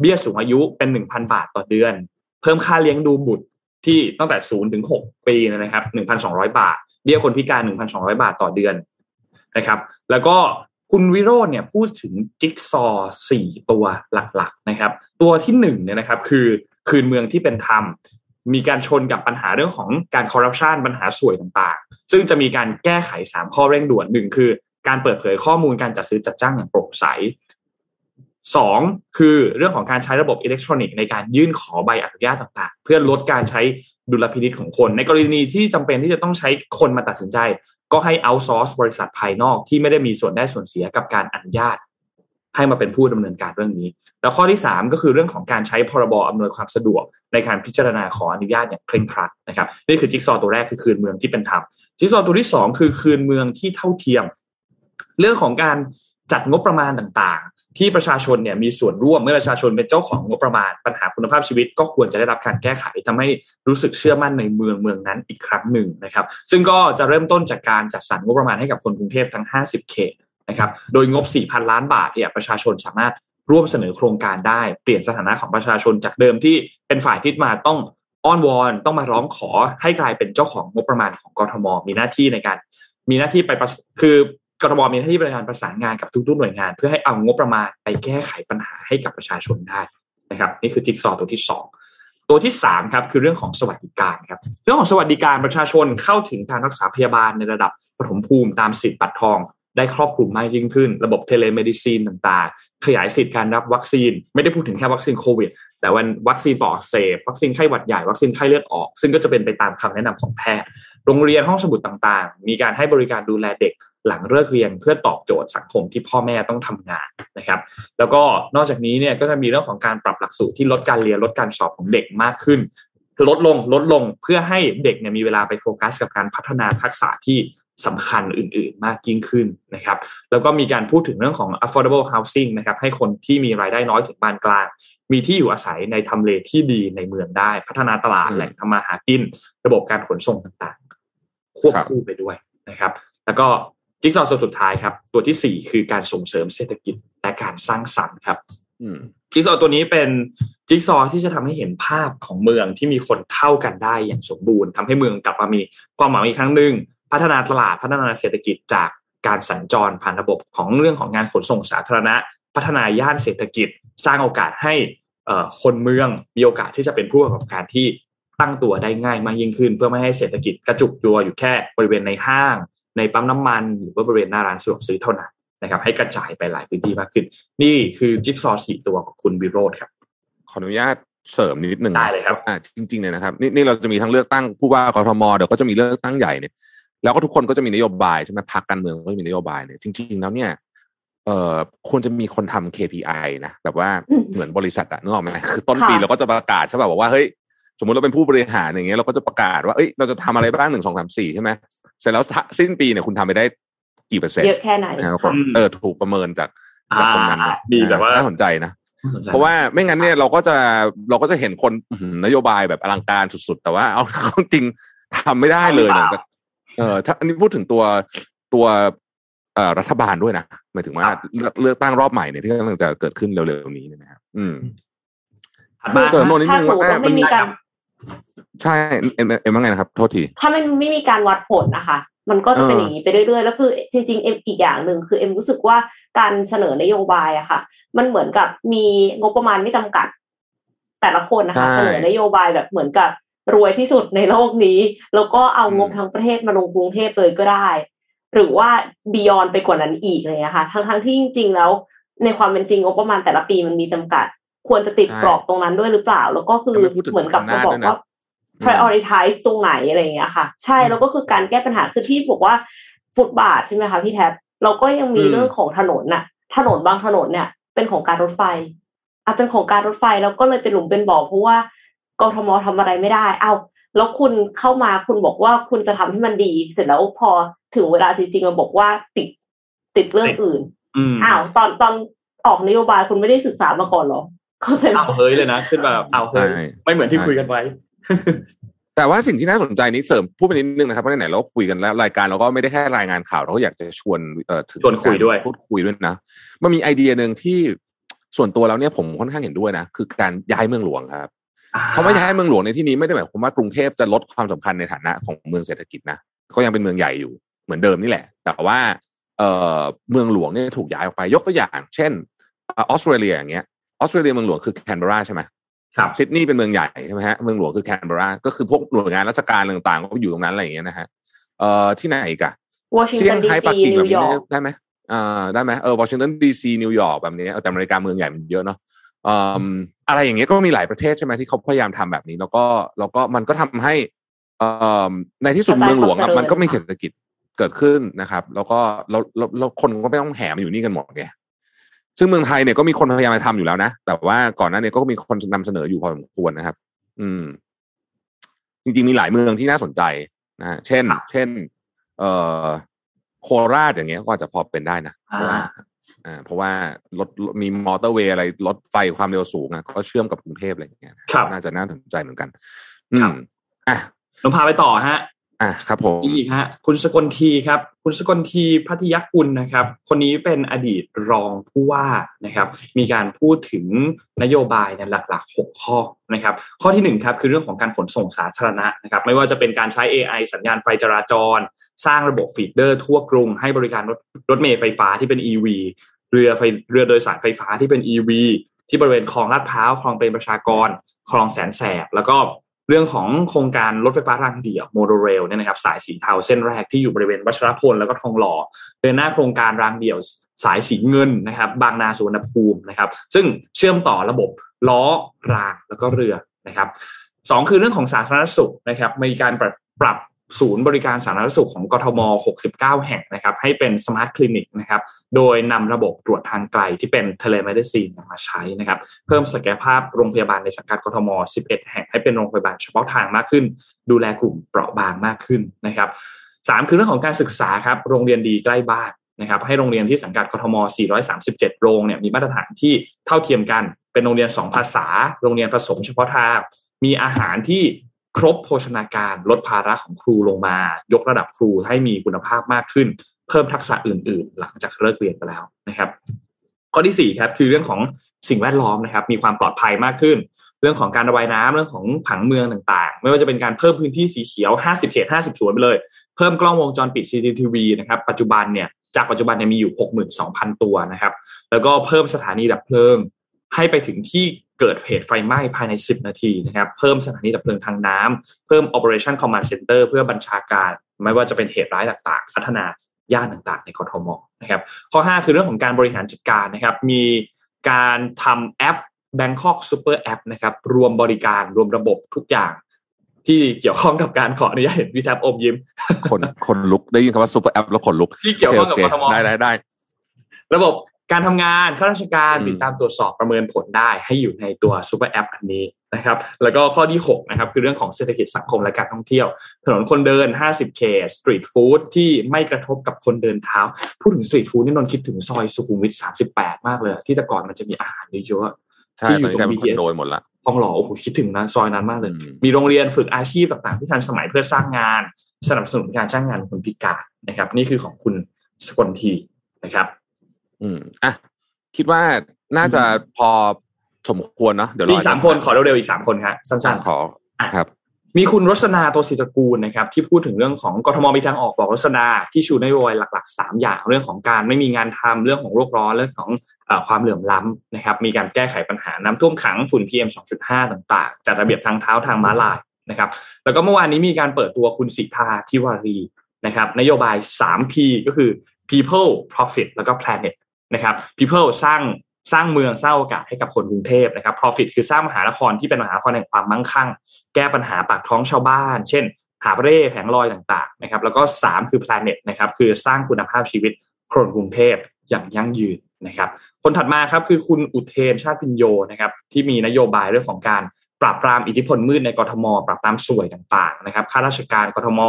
เบี้ยสูงอายุเป็นหนึ่งพันบาทต่อเดือน เพิ่มค่าเลี้ยงดูบุตรที่ตั้งแต่ศูนย์ถึงหกปีนะครับหนึ่งพันสองร้อยบาท เบี้ยคนพิการหนึ่งพันสองร้อยบาทต่อเดือนนะครับ แล้วก็คุณวิโรจน์เนี่ยพูดถึงจิ๊กซอสี่ตัวหลักๆนะครับ ตัวที่หนึ่งเนี่ยนะครับ คือคืนเมืองที่เป็นธรรม มีการชนกับปัญหาเรื่องของการคอร์รัปชันปัญหาสวยต่างๆ ซึ่งจะมีการแก้ไขสามข้อเร่งด่วนหนึ่งคือ การเปิดเผยข้อมูลการจัดซื้อจัดจ้างอย่างโปร่งใสสองคือเรื่องของการใช้ระบบอิเล็กทรอนิกส์ในการยื่นขอใบอนุญาตต่างๆ เพื่อลดการใช้ดุลพินิษของคน ในกรณีที่จำเป็นที่จะต้องใช้คนมาตัดสินใจ ก็ให้เอาซอร์สบริษัทภายนอกที่ไม่ได้มีส่วนได้ส่วนเสียกับการอนุญาต ให้มาเป็นผู้ดำเนินการเรื่องนี้ แล้วข้อที่ 3 ก็คือเรื่องของการใช้พรบอำนวยความสะดวก ในการพิจารณาขออนุญาตอย่างเคร่งครัดนะครับนี่คือจิ๊กซอตัวแรกคือคืนเมืองที่เป็นธรรมจิ๊กซอตัวที่ 2 คือคืนเมืองที่เท่าเทียม เรื่องของการจัดงบประมาณต่างๆ ที่ประชาชนเนี่ยมีส่วนร่วมเมื่อประชาชนเป็นเจ้าของงบประมาณปัญหาคุณภาพชีวิต ก็ควรจะได้รับการแก้ไขทำให้รู้สึกเชื่อมั่นในเมืองเมืองนั้นอีกครั้งหนึ่งนะครับ ซึ่งก็จะเริ่มต้นจากการจัดสรรงบประมาณให้กับคนกรุงเทพทั้ง 50 เขต นะครับ โดยงบ 4,000 ล้านบาทเนี่ยประชาชนสามารถร่วมเสนอโครงการได้ เปลี่ยนสถานะของประชาชนจากเดิมที่เป็นฝ่ายที่มาต้องอ้อนวอนต้องมาร้องขอให้กลายเป็นเจ้าของงบประมาณของกทม มีหน้าที่ในการ มีหน้าที่ไปคือกทมมีหน้าที่ในการประสานงานกับทุกๆหน่วยงาน เพื่อให้เอางบประมาณไปแก้ไขปัญหาให้กับประชาชนได้นะครับ นี่คือจิ๊กซอว์ตัวที่สองตัวที่สามครับคือเรื่องของสวัสดิการครับเรื่องของสวัสดิการประชาชนเข้าถึงการรักษาพยาบาลในระดับปฐมภูมิตามสิทธิ์บัตรทอง ได้ครอบคลุมมากยิ่งขึ้น ระบบ telemedicine ต่างๆ ขยายสิทธิการรับวัคซีน ไม่ได้พูดถึงแค่วัคซีนโควิด แต่วันวัคซีนปอดเสพวัคซีนไข้หวัดใหญ่วัคซีนไข้เลือดออก ซึ่งก็จะเป็นไปตามคำแนะนำของแพทย์ โรงเรียนห้องสมุดต่างๆ มีการให้บริการดูแลเด็กหลังเลิกเรียนเพื่อตอบโจทย์สังคมที่พ่อแม่ต้องทำงานนะครับ แล้วก็นอกจากนี้เนี่ยก็จะมีเรื่องของการปรับหลักสูตรที่ลดการเรียนลดการสอบของเด็กมากขึ้น ลดลงลดลงเพื่อให้เด็กเนี่ยมีเวลาไปโฟกัสกับการพัฒนาทักษะที่ สำคัญอื่นๆ มากยิ่งขึ้นนะครับ แล้วก็มีการพูดถึงเรื่องของ affordable housing นะครับ ให้คนที่มีรายได้น้อยถึงปานกลาง มีที่อยู่อาศัยในทำเลที่ดีในเมืองได้ พัฒนาตลาดแหล่งทำมาหากิน ระบบการขนส่งต่างๆ ควบคู่ไปด้วยนะครับ แล้วก็จิ๊กซอว์ตัวสุดท้ายครับ ตัวที่สี่คือการส่งเสริมเศรษฐกิจและการสร้างสรรค์ครับจิ๊กซอว์ตัวนี้เป็นจิ๊กซอว์ที่จะทำให้เห็นภาพของเมืองที่มีคนเท่ากันได้อย่างสมบูรณ์ทำให้เมืองกลับมามีความหมายอีกครั้งหนึ่ง พัฒนาตลาดพัฒนาเศรษฐกิจจากการสัญจรผ่านระบบของเรื่องของงานขนส่งสาธารณะ พัฒนาย่านเศรษฐกิจ สร้างโอกาสให้คนเมืองมีโอกาสที่จะเป็นผู้ประกอบการที่ตั้งตัวได้ง่ายมากยิ่งขึ้น เพื่อไม่ให้เศรษฐกิจกระจุกตัวอยู่แค่บริเวณในห้าง ในปั๊มน้ำมัน หรือว่าบริเวณหน้าร้านสะดวกซื้อเท่านั้นนะครับ ให้กระจายไปหลายพื้นที่มากขึ้น นี่คือจิ๊กซอว์สี่ตัวของคุณวิโรธครับ ขออนุญาตเสริมนิดหนึ่งได้เลยครับจริงๆเนี่ยนะครับนี่นี่เราจะมีทั้งเลือกตั้งผู้ว่ากทมเดี๋ยวก็จะมีเลือกตั้งใหญ่เนี่ย แล้วก็ทุกคนก็จะมีนโยบายใช่ไหมพรรคการเมืองก็จะมีนโยบายเนี่ยจริง ๆ แล้วเนี่ยเอ่อควรจะมีคนทำ KPI นะแบบว่าเหมือนบริษัทอะนึกออกไหมคือต้นปีเราก็จะประกาศใช่ป่ะบอกว่าเฮ้ยสมมติเราเป็นผู้บริหารอย่างเงี้ยเราก็จะประกาศว่าเอ้ยเราจะทำอะไรบ้างหนึ่งสองสามสี่ใช่ไหมเสร็จแล้วสิ้นปีเนี่ยคุณทำไปได้กี่เปอร์เซ็นต์เยอะแค่ไหนเออถูกประเมินจากจากตรงนั้นดีแบบว่าน่าสนใจนะ เพราะว่าไม่งั้นเนี่ยเราก็จะเราก็จะเห็นคนนโยบายแบบอลังการสุดๆ แต่ว่าเอาจริงทำไม่ได้เลยหลังจาก เออถ้าอันนี้พูดถึงตัวตัวเอ่อรัฐบาลด้วยนะหมายถึงว่าเลือกตั้งรอบใหม่เนี่ยที่กำลังจะเกิดขึ้นเร็วๆนี้นะครับอืมคือถ้าสมมติว่าไม่มีการใช่เอ็มเอ็มว่าไงนะครับ โทษที ถ้ามันไม่มีการวัดผลนะคะ มันก็จะเป็นอย่างนี้ไปเรื่อยๆ แล้วคือจริงๆเอ็มอีกอย่างหนึ่งคือเอ็มรู้สึกว่าการเสนอนโยบายอะค่ะ มันเหมือนกับมีงบประมาณไม่จำกัด แต่ละคนนะคะ เสนอนโยบายแบบเหมือนกับ รวยที่สุดในโลกนี้ แล้วก็เอางบทั้งประเทศมาลงกรุงเทพเลยก็ได้ หรือว่าบียอนไปกว่านั้นอีกเลยนะคะทั้งทั้งที่จริง ๆ แล้ว ในความเป็นจริงงบประมาณแต่ละปีมันมีจำกัด ควรจะติดกรอบตรงนั้นด้วยหรือเปล่า แล้วก็คือเหมือนกับมาบอกว่า prioritize ตรงไหนอะไรอย่างเงี้ยค่ะ ใช่แล้วก็คือการแก้ปัญหาคือที่บอกว่าฟุตบาทใช่ไหมคะพี่แท็บเราก็ยังมีเรื่องของถนนน่ะ ถนนบางถนนเนี่ย เป็นของการรถไฟอะเป็นของการรถไฟแล้วก็เลยเป็นหลุมเป็นบ่อเพราะว่า กทมทำอะไรไม่ได้ เอาแล้วคุณเข้ามาคุณบอกว่าคุณจะทำให้มันดี เสร็จแล้วพอถึงเวลาจริงๆมาบอกว่าติดติดเรื่องอื่นอืมอ้าวตอนตอนออกนโยบายคุณไม่ได้ศึกษามาก่อนเหรอเข้าใจไหมเอาเฮ้ยเลยนะขึ้นมาแบบเอาเฮ้ยใช่ไม่เหมือนที่คุยกันไว้ แต่ว่าสิ่งที่น่าสนใจนี้เสริมพูดไปนิดนึงนะครับเพราะไหนๆเราก็คุยกันแล้วรายการเราก็ไม่ได้แค่รายงานข่าวเราก็อยากจะชวนเอ่อถึงชวนคุยด้วยการพูดคุยด้วยนะมันมีไอเดียหนึ่งที่ส่วนตัวแล้วเนี่ยผมค่อนข้างเห็นด้วยนะ คือการย้ายเมืองหลวงครับ คำว่าย้ายเมืองหลวงในที่นี้ไม่ได้หมายความว่ากรุงเทพจะลดความสำคัญในฐานะของเมืองเศรษฐกิจนะก็ยังเป็นเมืองใหญ่อยู่เหมือนเดิมนี่แหละ แต่ว่าเอ่อเมืองหลวงเนี่ยถูกย้ายออกไปยกตัวอย่าง เช่นออสเตรเลียอย่างเงี้ยออสเตรเลียเมืองหลวงคือแคนเบราใช่ไหมครับซิดนีย์เป็นเมืองใหญ่ใช่ไหมฮะเมืองหลวงคือแคนเบราก็คือพวกหน่วยงานราชการต่างๆก็อยู่ตรงนั้นอะไรอย่างเงี้ยนะฮะเอ่อที่ไหนอีกอะเซี่ยงไฮ้ปักกิ่งแบบนี้วอชิงตันดีซีนิวยอนี้ร์กได้ไหมอ่าได้ไหมเออวอชิงตันดีซีนิวยอร์กแบบนี้เออแต่อเมริกาเมืองใหญ่มันเยอะเนาะอืม อะไรอย่างเงี้ยก็มีหลายประเทศใช่ไหมที่เขาพยายามทำแบบนี้ แล้วก็แล้วก็มันก็ทำให้เอ่อในที่สุดเมืองหลวงอะมันก็มีเศรษฐกิจเกิดขึ้นนะครับ แล้วก็แล้วแล้วแล้วคนก็ไม่ต้องแห่มาอยู่นี่กันหมดไงซึ่งเมืองไทยเนี่ยก็มีคนพยายามมาทำอยู่แล้วนะ แต่ว่าก่อนหน้านี้ก็มีคนนำเสนออยู่พอสมควรนะครับ อืม จริงๆมีหลายเมืองที่น่าสนใจนะฮะเช่นครับเช่น เอ่อโคราชอย่างเงี้ยก็อาจจะพอเป็นได้นะเพราะว่า อ่าเพราะว่ารถมีมอเตอร์เวย์อะไรรถไฟความเร็วสูงอะก็เชื่อมกับกรุงเทพอะไรอย่างเงี้ยครับน่าจะน่าสนใจเหมือนกันอืครับมอะเราพาไปต่อฮะ อะครับผมมีอีกฮะ คุณสกลทีครับ คุณสกลทีพัทยกุลนะครับ คนนี้เป็นอดีตรองผู้ว่านะครับ มีการพูดถึงนโยบายในหลักๆ 6 ข้อนะครับ ข้อที่หนึ่งครับคือเรื่องของการขนส่งสาธารณะนะครับ ไม่ว่าจะเป็นการใช้ AI สัญญาณไฟจราจร สร้างระบบ feeder ทั่วกรุง ให้บริการรถรถเมล์ไฟฟ้าที่เป็น EV เรือไฟเรือโดยสารไฟฟ้าที่เป็น EV ที่บริเวณคลองลาดพร้าวคลองเปรมประชากรคลองแสนแสบ แล้วก็เรื่องของโครงการรถไฟฟ้ารางเดี่ยว monorail เนี่ยนะครับสายสีเทาเส้นแรกที่อยู่บริเวณวัชรพลแล้วก็ทองหล่อเดินหน้าโครงการรางเดี่ยวสายสีเงินนะครับ บางนาสุวรรณภูมินะครับ ซึ่งเชื่อมต่อระบบล้อรางแล้วก็เรือนะครับสองคือเรื่องของสาธารณสุขนะครับมีการปรับปรับ ศูนย์บริการสาธารณสุขของกทม 69 แห่งนะครับ ให้เป็น smart clinic นะครับ โดยนำระบบตรวจทางไกลที่เป็น telemedicine มาใช้นะครับ เพิ่มศักยภาพโรงพยาบาลในสังกัดกทม 11 แห่งให้เป็นโรงพยาบาลเฉพาะทางมากขึ้น ดูแลกลุ่มเปราะบางมากขึ้นนะครับสามคือเรื่องของการศึกษาครับ โรงเรียนดีใกล้บ้านนะครับ ให้โรงเรียนที่สังกัดกทม 437 โรงเนี่ยมีมาตรฐานที่เท่าเทียมกัน เป็นโรงเรียน 2 ภาษา โรงเรียนผสมเฉพาะทาง มีอาหารที่ ครบโภชนาการลดภาระของครูลงมา ยกระดับครูให้มีคุณภาพมากขึ้น เพิ่มทักษะอื่น ๆ หลังจากเลิกเรียนไปแล้วนะครับ ข้อที่สี่ครับคือเรื่องของสิ่งแวดล้อมนะครับ มีความปลอดภัยมากขึ้น เรื่องของการระบายน้ำเรื่องของผังเมืองต่าง ๆ ไม่ว่าจะเป็นการเพิ่มพื้นที่สีเขียว 50 เขต 50 สวนไปเลย เพิ่มกล้องวงจรปิด CCTV นะครับปัจจุบันเนี่ยจากปัจจุบันเนี่ยมีอยู่ 62,000 ตัวนะครับ แล้วก็เพิ่มสถานีดับเพลิง ให้ไปถึงที่เกิดเหตุไฟไหม้ภายใน 10 นาทีนะครับ เพิ่มสถานีดับเพลิงทางน้ำ เพิ่ม Operation Command Center เพื่อบัญชาการ ไม่ว่าจะเป็นเหตุร้ายต่างๆ พัฒนาย่านต่างๆ ในกทมนะครับ ข้อ 5 คือเรื่องของการบริหารจัดการนะครับ มีการทำแอป Bangkok Super App นะครับ รวมบริการรวมระบบทุกอย่างที่เกี่ยวข้องกับการขออนุญาตเห็นพี่แคทอมยิ้ม ขนขนลุกได้ยินคำว่า super app แล้วขนลุก ที่เกี่ยวข้องกับโคกโคทมได้ได้ได้ ระบบ การทำงานข้าราชการอืมติดตามตรวจสอบประเมินผลได้ให้อยู่ในตัว super app อันนี้นะครับ แล้วก็ข้อที่6นะครับคือเรื่องของเศรษฐกิจสังคมและการท่องเที่ยว ถนนคนเดิน 50 เขต street food ที่ไม่กระทบกับคนเดินเท้า พูดถึงสตรีทฟู้ดนี่นนท์คิดถึงซอยสุขุมวิท 38 มากเลย ที่แต่ก่อนมันจะมีอาหารเยอะใช่ที่อตอยู่นนี้กลายเป็นตครงอน BTS โดหมดละทองหล่อโอ้โหคิดถึงนะซอยนั้นมากเลยอืมมีโรงเรียนฝึกอาชีพต่างๆที่ทันสมัยเพื่อสร้างงาน สนับสนุนการจ้างงานคนพิการนะครับ นี่คือของคุณสกลทีนะครับ อืมอะคิดว่าน่าจะพอสมควรเนาะเดี๋ยวรมีออีกสามคนขอเร็วๆอีกสามคนครับสั้นขอครับๆมีคุณรสนาโตศิตระกูลนะครับ ที่พูดถึงเรื่องของกทมมีทางออกบอกรสนาที่ชูนโยบายหลักๆสามอย่างเรื่องของการไม่มีงานทำเรื่องของโรคร้อนเรื่องของเอ่อความเหลื่อมล้ำนะครับ มีการแก้ไขปัญหาน้ำท่วมขังฝุ่น PM 2.5 ต่างๆ จัดระเบียบทางเท้าทางม้าลายนะครับ แล้วก็เมื่อวานนี้มีการเปิดตัวคุณสิทธาทิวารีนะครับ นโยบาย 3P ก็คือ people profit แล้วก็ planet นะครับ people สร้างสร้างเมืองสร้างโอกาสให้กับคนกรุงเทพนะครับ profit คือสร้างมหานครที่เป็นมหานครแห่งความมั่งคั่ง แก้ปัญหาปากท้องชาวบ้าน เช่น หาบเร่แผงลอยต่างๆนะครับ แล้วก็ 3 คือ planet นะครับ คือสร้างคุณภาพชีวิตคนกรุงเทพอย่างยั่งยืนนะครับ คนถัดมาครับคือคุณอุเทนชาติภิญโญนะครับ ที่มีนโยบายเรื่องของการปราบปรามอิทธิพลมืดในกทม ปราบปรามส่วยต่างๆนะครับข้าราชการกทม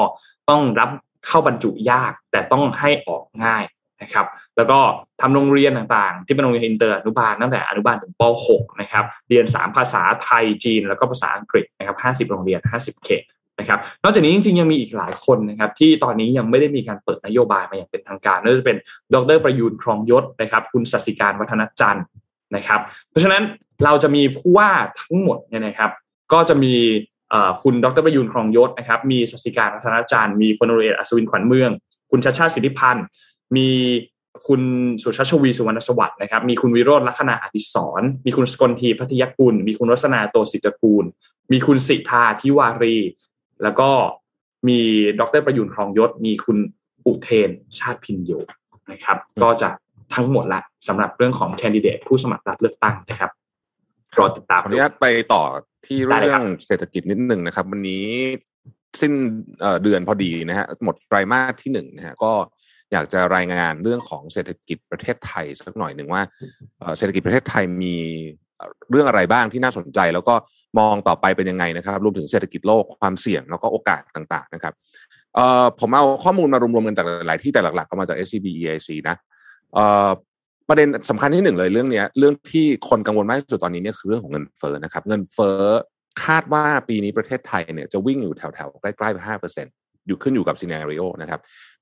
ต้องรับเข้าบรรจุยากแต่ต้องให้ออกง่าย นะครับ แล้วก็ทำโรงเรียนต่างๆ ที่เป็นโรงเรียนอินเตอร์อนุบาลตั้งแต่อนุบาลถึงป .6 นะครับ เรียน 3 ภาษาไทยจีน แล้วก็ภาษาอังกฤษนะครับ50 โรงเรียน 50 เขตนะครับ นอกจากนี้จริงๆ ยังมีอีกหลายคนนะครับที่ตอนนี้ยังไม่ได้มีการเปิดนโยบายมาอย่างเป็นทางการนั่นจะเป็นดรประยูนครองยศนะครับ คุณสัสิการวัฒนจันทร์นะครับ เพราะฉะนั้นเราจะมีผู้ว่าทั้งหมดเนี่ยนะครับ ก็จะมีคุณดรประยูนครองยศนะครับ มีสัสิการวัฒนจันทร์ มีพลเรืออัศวินขวัญเมือง คุณชาชาติสิทธิพันธ์ มีคุณสุชาชวีสุวรรณสวัสดิ์นะครับ มีคุณวิโรธลักษณะอดิศรมีคุณสกลทีพัทยกุล มีคุณรัศนาโตสิทธกูล มีคุณสิทธาทิวารี แล้วก็มีดรประยุนครองยศ มีคุณอุเทน ชาติพินโยนะครับ ก็จะทั้งหมดละสำหรับเรื่องของแคนดิเดตผู้สมัครรับเลือกตั้งนะครับรอติดตามขออนุญาตไปต่อที่เรื่องเศรษฐกิจนิดหนึ่งนะครับ วันนี้สิ้นเดือนพอดีนะฮะหมดไตรมาสที่หนึ่งนะฮะก็ อยากจะรายงานเรื่องของเศรษฐกิจประเทศไทยสักหน่อยหนึ่งว่าเศรษฐกิจประเทศไทยมีเรื่องอะไรบ้างที่น่าสนใจ แล้วก็มองต่อไปเป็นยังไงนะครับรวมถึงเศรษฐกิจโลกความเสี่ยงแล้วก็โอกาสต่างๆนะครับเอ่อผมเอาข้อมูลมารวมๆกันจากหลายที่แต่หลักๆ ก็มาจาก SCB EIC นะเอ่อประเด็นสำคัญที่หนึ่งเลยเรื่องนี้เรื่องที่คนกังวลมากที่สุดตอนนี้เนี่ยคือเรื่องของเงินเฟ้อนะครับ เงินเฟ้อคาดว่าปีนี้ประเทศไทยเนี่ยจะวิ่งอยู่แถวๆใกล้ๆไปห้าเปอร์เซ็นต์อยู่ขึ้นอยู่กับซีนารีโอนะครับ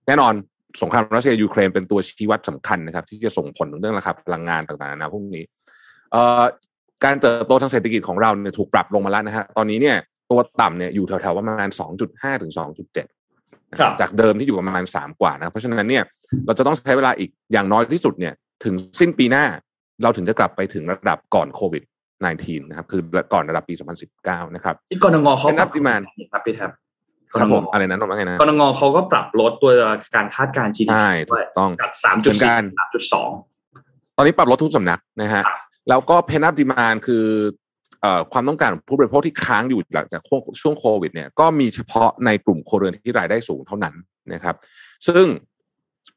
แน่นอน สงครามรัสเซียยูเครนเป็นตัวชี้วัดสำคัญนะครับ ที่จะส่งผลถึงเรื่องราคาพลังงานต่างๆนานาพวกนี้เอ่อการเติบโตทางเศรษฐกิจของเราเนี่ยถูกปรับลงมาแล้วนะฮะตอนนี้เนี่ยตัวต่ำเนี่ยอยู่แถวๆประมาณ 2.5 ถึง 2.7 จากเดิมที่อยู่ประมาณ 3 กว่านะเพราะฉะนั้นเนี่ยเราจะต้องใช้เวลาอีกอย่างน้อยที่สุดเนี่ยถึงสิ้นปีหน้าเราถึงจะกลับไปถึงระดับก่อนโควิด -19 นะครับคือก่อนระดับปี 2019 นะครับที่กรงงเขานับที่มานครับพี่ครับ ครับผมอะไรนั้นว่าไงนะกรงงเขาก็ปรับลดตัวการคาดการณ์ GDP ใช่ถูกต้องจากสามจุดสี่สามจุดสองตอนนี้ปรับลดทุกสำนักนะฮะแล้วก็เพนับดีมานคือเอ่อความต้องการผู้บริโภคที่ค้างอยู่หลังจากช่วงโควิดเนี่ยก็มีเฉพาะในกลุ่มโครเรือนที่รายได้สูงเท่านั้นนะครับ ซึ่ง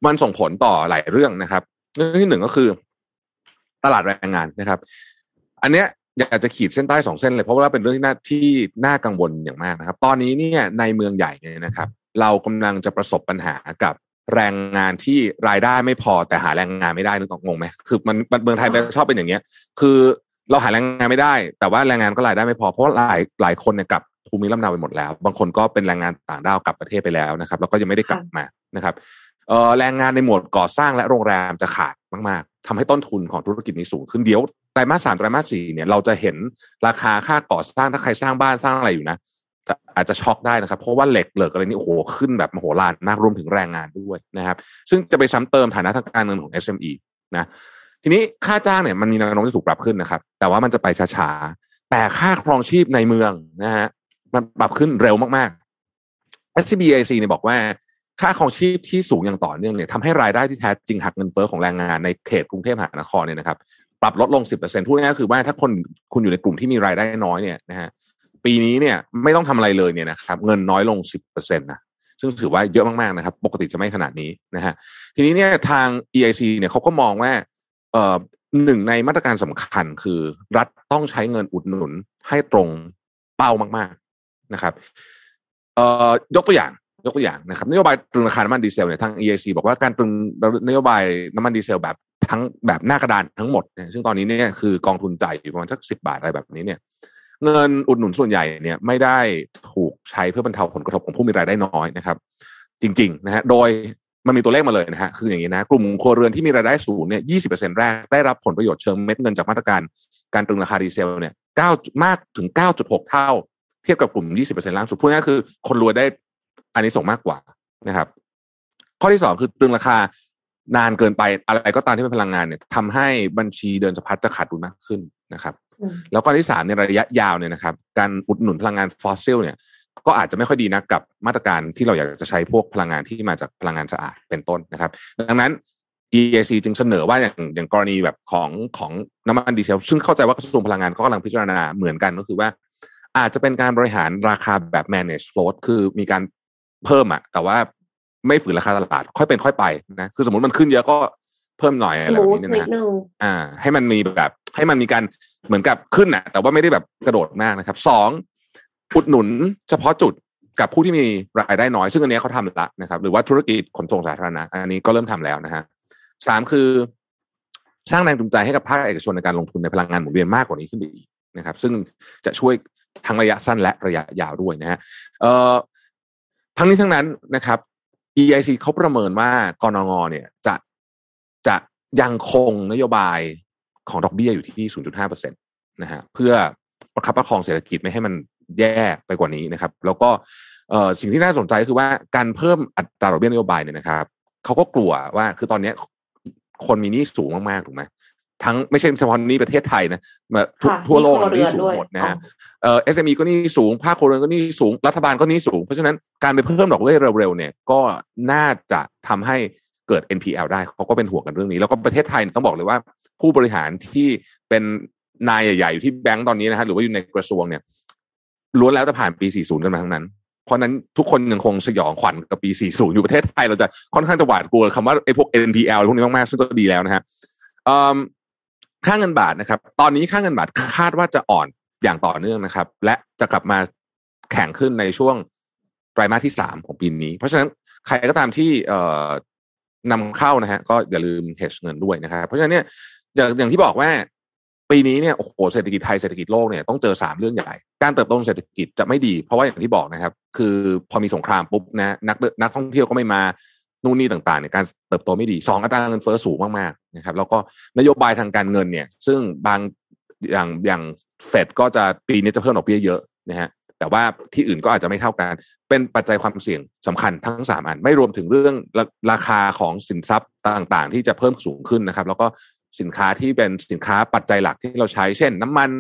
มันส่งผลต่อหลายเรื่องนะครับ เรื่องที่หนึ่งก็คือ ตลาดแรงงานนะครับ อันเนี้ย อยากจะขีดเส้นใต้สองเส้นเลย เพราะว่าเป็นเรื่องที่น่าที่น่ากังวลอย่างมากนะครับ ตอนนี้เนี่ยในเมืองใหญ่เนี่ยนะครับ เรากำลังจะประสบปัญหากับแรงงานที่รายได้ไม่พอแต่หาแรงงานไม่ได้นึกออกงงไหมคือมันเมืองไทยมันชอบเป็นอย่างเงี้ย คือเราหาแรงงานไม่ได้ แต่ว่าแรงงานก็รายได้ไม่พอเพราะหลายหลายคนเนี่ยกลับภูมิลำเนาไปหมดแล้ว บางคนก็เป็นแรงงานต่างด้าวกลับประเทศไปแล้วนะครับ แล้วก็ยังไม่ได้กลับมานะครับเออแรงงานในหมวดก่อสร้างและโรงแรมจะขาดมาก ๆทำให้ต้นทุนของธุรกิจนี้สูงขึ้นเดี๋ยว ไตรมาสสามไตรมาสสี่เนี่ยเราจะเห็นราคาค่าก่อสร้างถ้าใครสร้างบ้านสร้างอะไรอยู่นะอาจจะช็อกได้นะครับ เพราะว่าเหล็กเหลือกอะไรนี่โอ้โหขึ้นแบบมโหฬารมากรวมถึงแรงงานด้วยนะครับ ซึ่งจะไปซ้ำเติมฐานะทางการเงินของ SME นะทีนี้ค่าจ้างเนี่ยมันมีแนวโน้มจะถูกปรับขึ้นนะครับ แต่ว่ามันจะไปช้าๆแต่ค่าครองชีพในเมืองนะฮะมันปรับขึ้นเร็วมากๆ SBIC เนี่ยบอกว่าค่าครองชีพที่สูงอย่างต่อเนื่องเนี่ยทำให้รายได้ที่แท้จริงหักเงินเฟ้อของแรงงานในเขตกรุงเทพมหานครเนี่ยนะครับ ปรับลดลง 10%พูดง่ายๆคือว่าถ้าคนคุณอยู่ในกลุ่มที่มีรายได้น้อยเนี่ยนะฮะปีนี้เนี่ยไม่ต้องทำอะไรเลยเนี่ยนะครับเงินน้อยลง 10%นะซึ่งถือว่าเยอะมากๆนะครับ ปกติจะไม่ขนาดนี้นะฮะทีนี้เนี่ยทาง EIC เนี่ยเขาก็มองว่าเอ่อหนึ่งในมาตรการสำคัญคือรัฐต้องใช้เงินอุดหนุนให้ตรงเป้ามาก ๆนะครับเอ่อยกตัวอย่างยกตัวอย่างนะครับนโยบายตรึงราคาน้ำมันดีเซลเนี่ยทาง EIC บอกว่าการตรึงนโยบายน้ำมันดีเซลแบบ ทั้งแบบหน้ากระดานทั้งหมดเนี่ยซึ่งตอนนี้เนี่ยคือกองทุนจ่ายอยู่ประมาณสักสิบาทอะไรแบบนี้เนี่ย เงินอุดหนุนส่วนใหญ่เนี่ยไม่ได้ถูกใช้เพื่อบรรเทาผลกระทบของผู้มีรายได้น้อยนะครับ จริงๆนะฮะโดยมันมีตัวเลขมาเลยนะฮะคืออย่างนี้นะกลุ่มครัวเรือนที่มีรายได้สูงเนี่ยยี่สิบเปอร์เซ็นแรกได้รับผลประโยชน์เชิงเม็ดเงินจากมาตรการการตรึงราคาดีเซลเนี่ยเก้ามากถึงเก้าจุดหกเท่า เทียบกับกลุ่มยี่สิบเปอร์เซ็นล่างสุดพูดง่ายคือ คนรวยได้อานิสงส์มากกว่านะครับ ข้อที่สองคือตรึงราคา นานเกินไปอะไรก็ตามที่เป็นพลังงานเนี่ยทำให้บัญชีเดินสะพัดจะขาดดุลมากขึ้นนะครับ แล้วก็ที่สามในระยะยาวเนี่ยนะครับ การอุดหนุนพลังงานฟอสซิลเนี่ยก็อาจจะไม่ค่อยดีนะกับมาตรการที่เราอยากจะใช้พวกพลังงานที่มาจากพลังงานสะอาดเป็นต้นนะครับ ดังนั้น EAC จึงเสนอว่าอย่างอย่างกรณีแบบของของน้ำมันดีเซลซึ่งเข้าใจว่ากระทรวงพลังงานก็กำลังพิจารณาเหมือนกันก็คือว่า อาจจะเป็นการบริหารราคาแบบ manage float คือมีการเพิ่มอะแต่ว่า ไม่ฝืนราคาตลาด ค่อยเป็นค่อยไปนะคือสมมติมันขึ้นเยอะก็เพิ่มหน่อยอะไรแบบนี้นะอ่า ให้มันมีแบบ ให้มันมีการเหมือนกับขึ้นนะแต่ว่าไม่ได้แบบกระโดดมากนะครับสองอุดหนุนเฉพาะจุดกับผู้ที่มีรายได้น้อย ซึ่งอันนี้เขาทำแล้วนะครับ หรือว่าธุรกิจขนส่งสาธารณะอันนี้ก็เริ่มทำแล้วนะฮะสามคือ สร้างแรงจูงใจให้กับภาคเอกชนในการลงทุนในพลังงานหมุนเวียนมากกว่านี้ขึ้นไปอีกนะครับ ซึ่งจะช่วยทั้งระยะสั้นและระยะยาวด้วยนะฮะเอ่อทั้งนี้ทั้งนั้นนะครับ EIC เขาประเมินว่ากรงงเนี่ยจะจะยังคงนโยบายของดอกเบี้ยอยู่ที่ 0.5เปอร์เซ็นตนะฮะเพื่อประคับประคองเศรษฐกิจไม่ให้มันแย่ไปกว่านี้นะครับ แล้วก็สิ่งที่น่าสนใจคือว่าการเพิ่มอัตราดอกเบี้ยนโยบายเนี่ยนะครับเขาก็กลัวว่าคือตอนนี้คนมีหนี้สูงมากๆถูกไหม ทั้งไม่ใช่เฉพาะนี้ประเทศไทยนะมาทั่วโลกหนี้สูงหมดนะฮะเอ่อ SME ก็หนี้สูงภาคครัวเรือนก็หนี้สูงรัฐบาลก็หนี้สูง เพราะฉะนั้นการไปเพิ่มดอกเบี้ยเร็วๆเนี่ยก็น่าจะทำให้เกิด NPL ได้เขาก็เป็นห่วงกันเรื่องนี้ แล้วก็ประเทศไทยต้องบอกเลยว่า ผู้บริหารที่เป็นนายใหญ่ๆอยู่ที่แบงก์ตอนนี้นะฮะหรือว่าอยู่ในกระทรวงเนี่ยล้วนแล้วแต่ผ่านปี 40 กันมาทั้งนั้น เพราะนั้นทุกคนยังคงสยองขวัญกับปี 40 อยู่ประเทศไทยเราจะค่อนข้างจะหวาดกลัวคำว่าไอ้พวก NPL พวกนี้มากๆซึ่งก็ดีแล้วนะฮะ ค่าเงินบาทนะครับ ตอนนี้ค่าเงินบาทคาดว่าจะอ่อนอย่างต่อเนื่องนะครับ และจะกลับมาแข็งขึ้นในช่วงไตรมาสที่สามของปีนี้ เพราะฉะนั้นใครก็ตามที่เอ่อนำเข้านะฮะก็อย่าลืมเฮชเงินด้วยนะครับ เพราะฉะนั้นเนี่ยอย่างอย่างที่บอกว่าปีนี้เนี่ยโอ้โหเศรษฐกิจไทยเศรษฐกิจโลกเนี่ยต้องเจอสามเรื่องใหญ่ การเติบโตเศรษฐกิจจะไม่ดี เพราะว่าอย่างที่บอกนะครับ คือพอมีสงครามปุ๊บนะนักนักท่องเที่ยวก็ไม่มา นู่นนี่ต่างๆเนี่ยการเติบโตไม่ดีสองอัตราเงินเฟ้อสูงมากๆนะครับ แล้วก็นโยบายทางการเงินเนี่ย ซึ่งบางอย่างอย่างเฟดก็จะปีนี้จะเพิ่มดอกเบี้ยเยอะนะฮะแต่ว่าที่อื่นก็อาจจะไม่เท่ากัน เป็นปัจจัยความเสี่ยงสำคัญทั้งสามอัน ไม่รวมถึงเรื่องราคาของสินทรัพย์ต่างๆ ที่จะเพิ่มสูงขึ้นนะครับ แล้วก็สินค้าที่เป็นสินค้าปัจจัยหลักที่เราใช้ เช่น น้ำมัน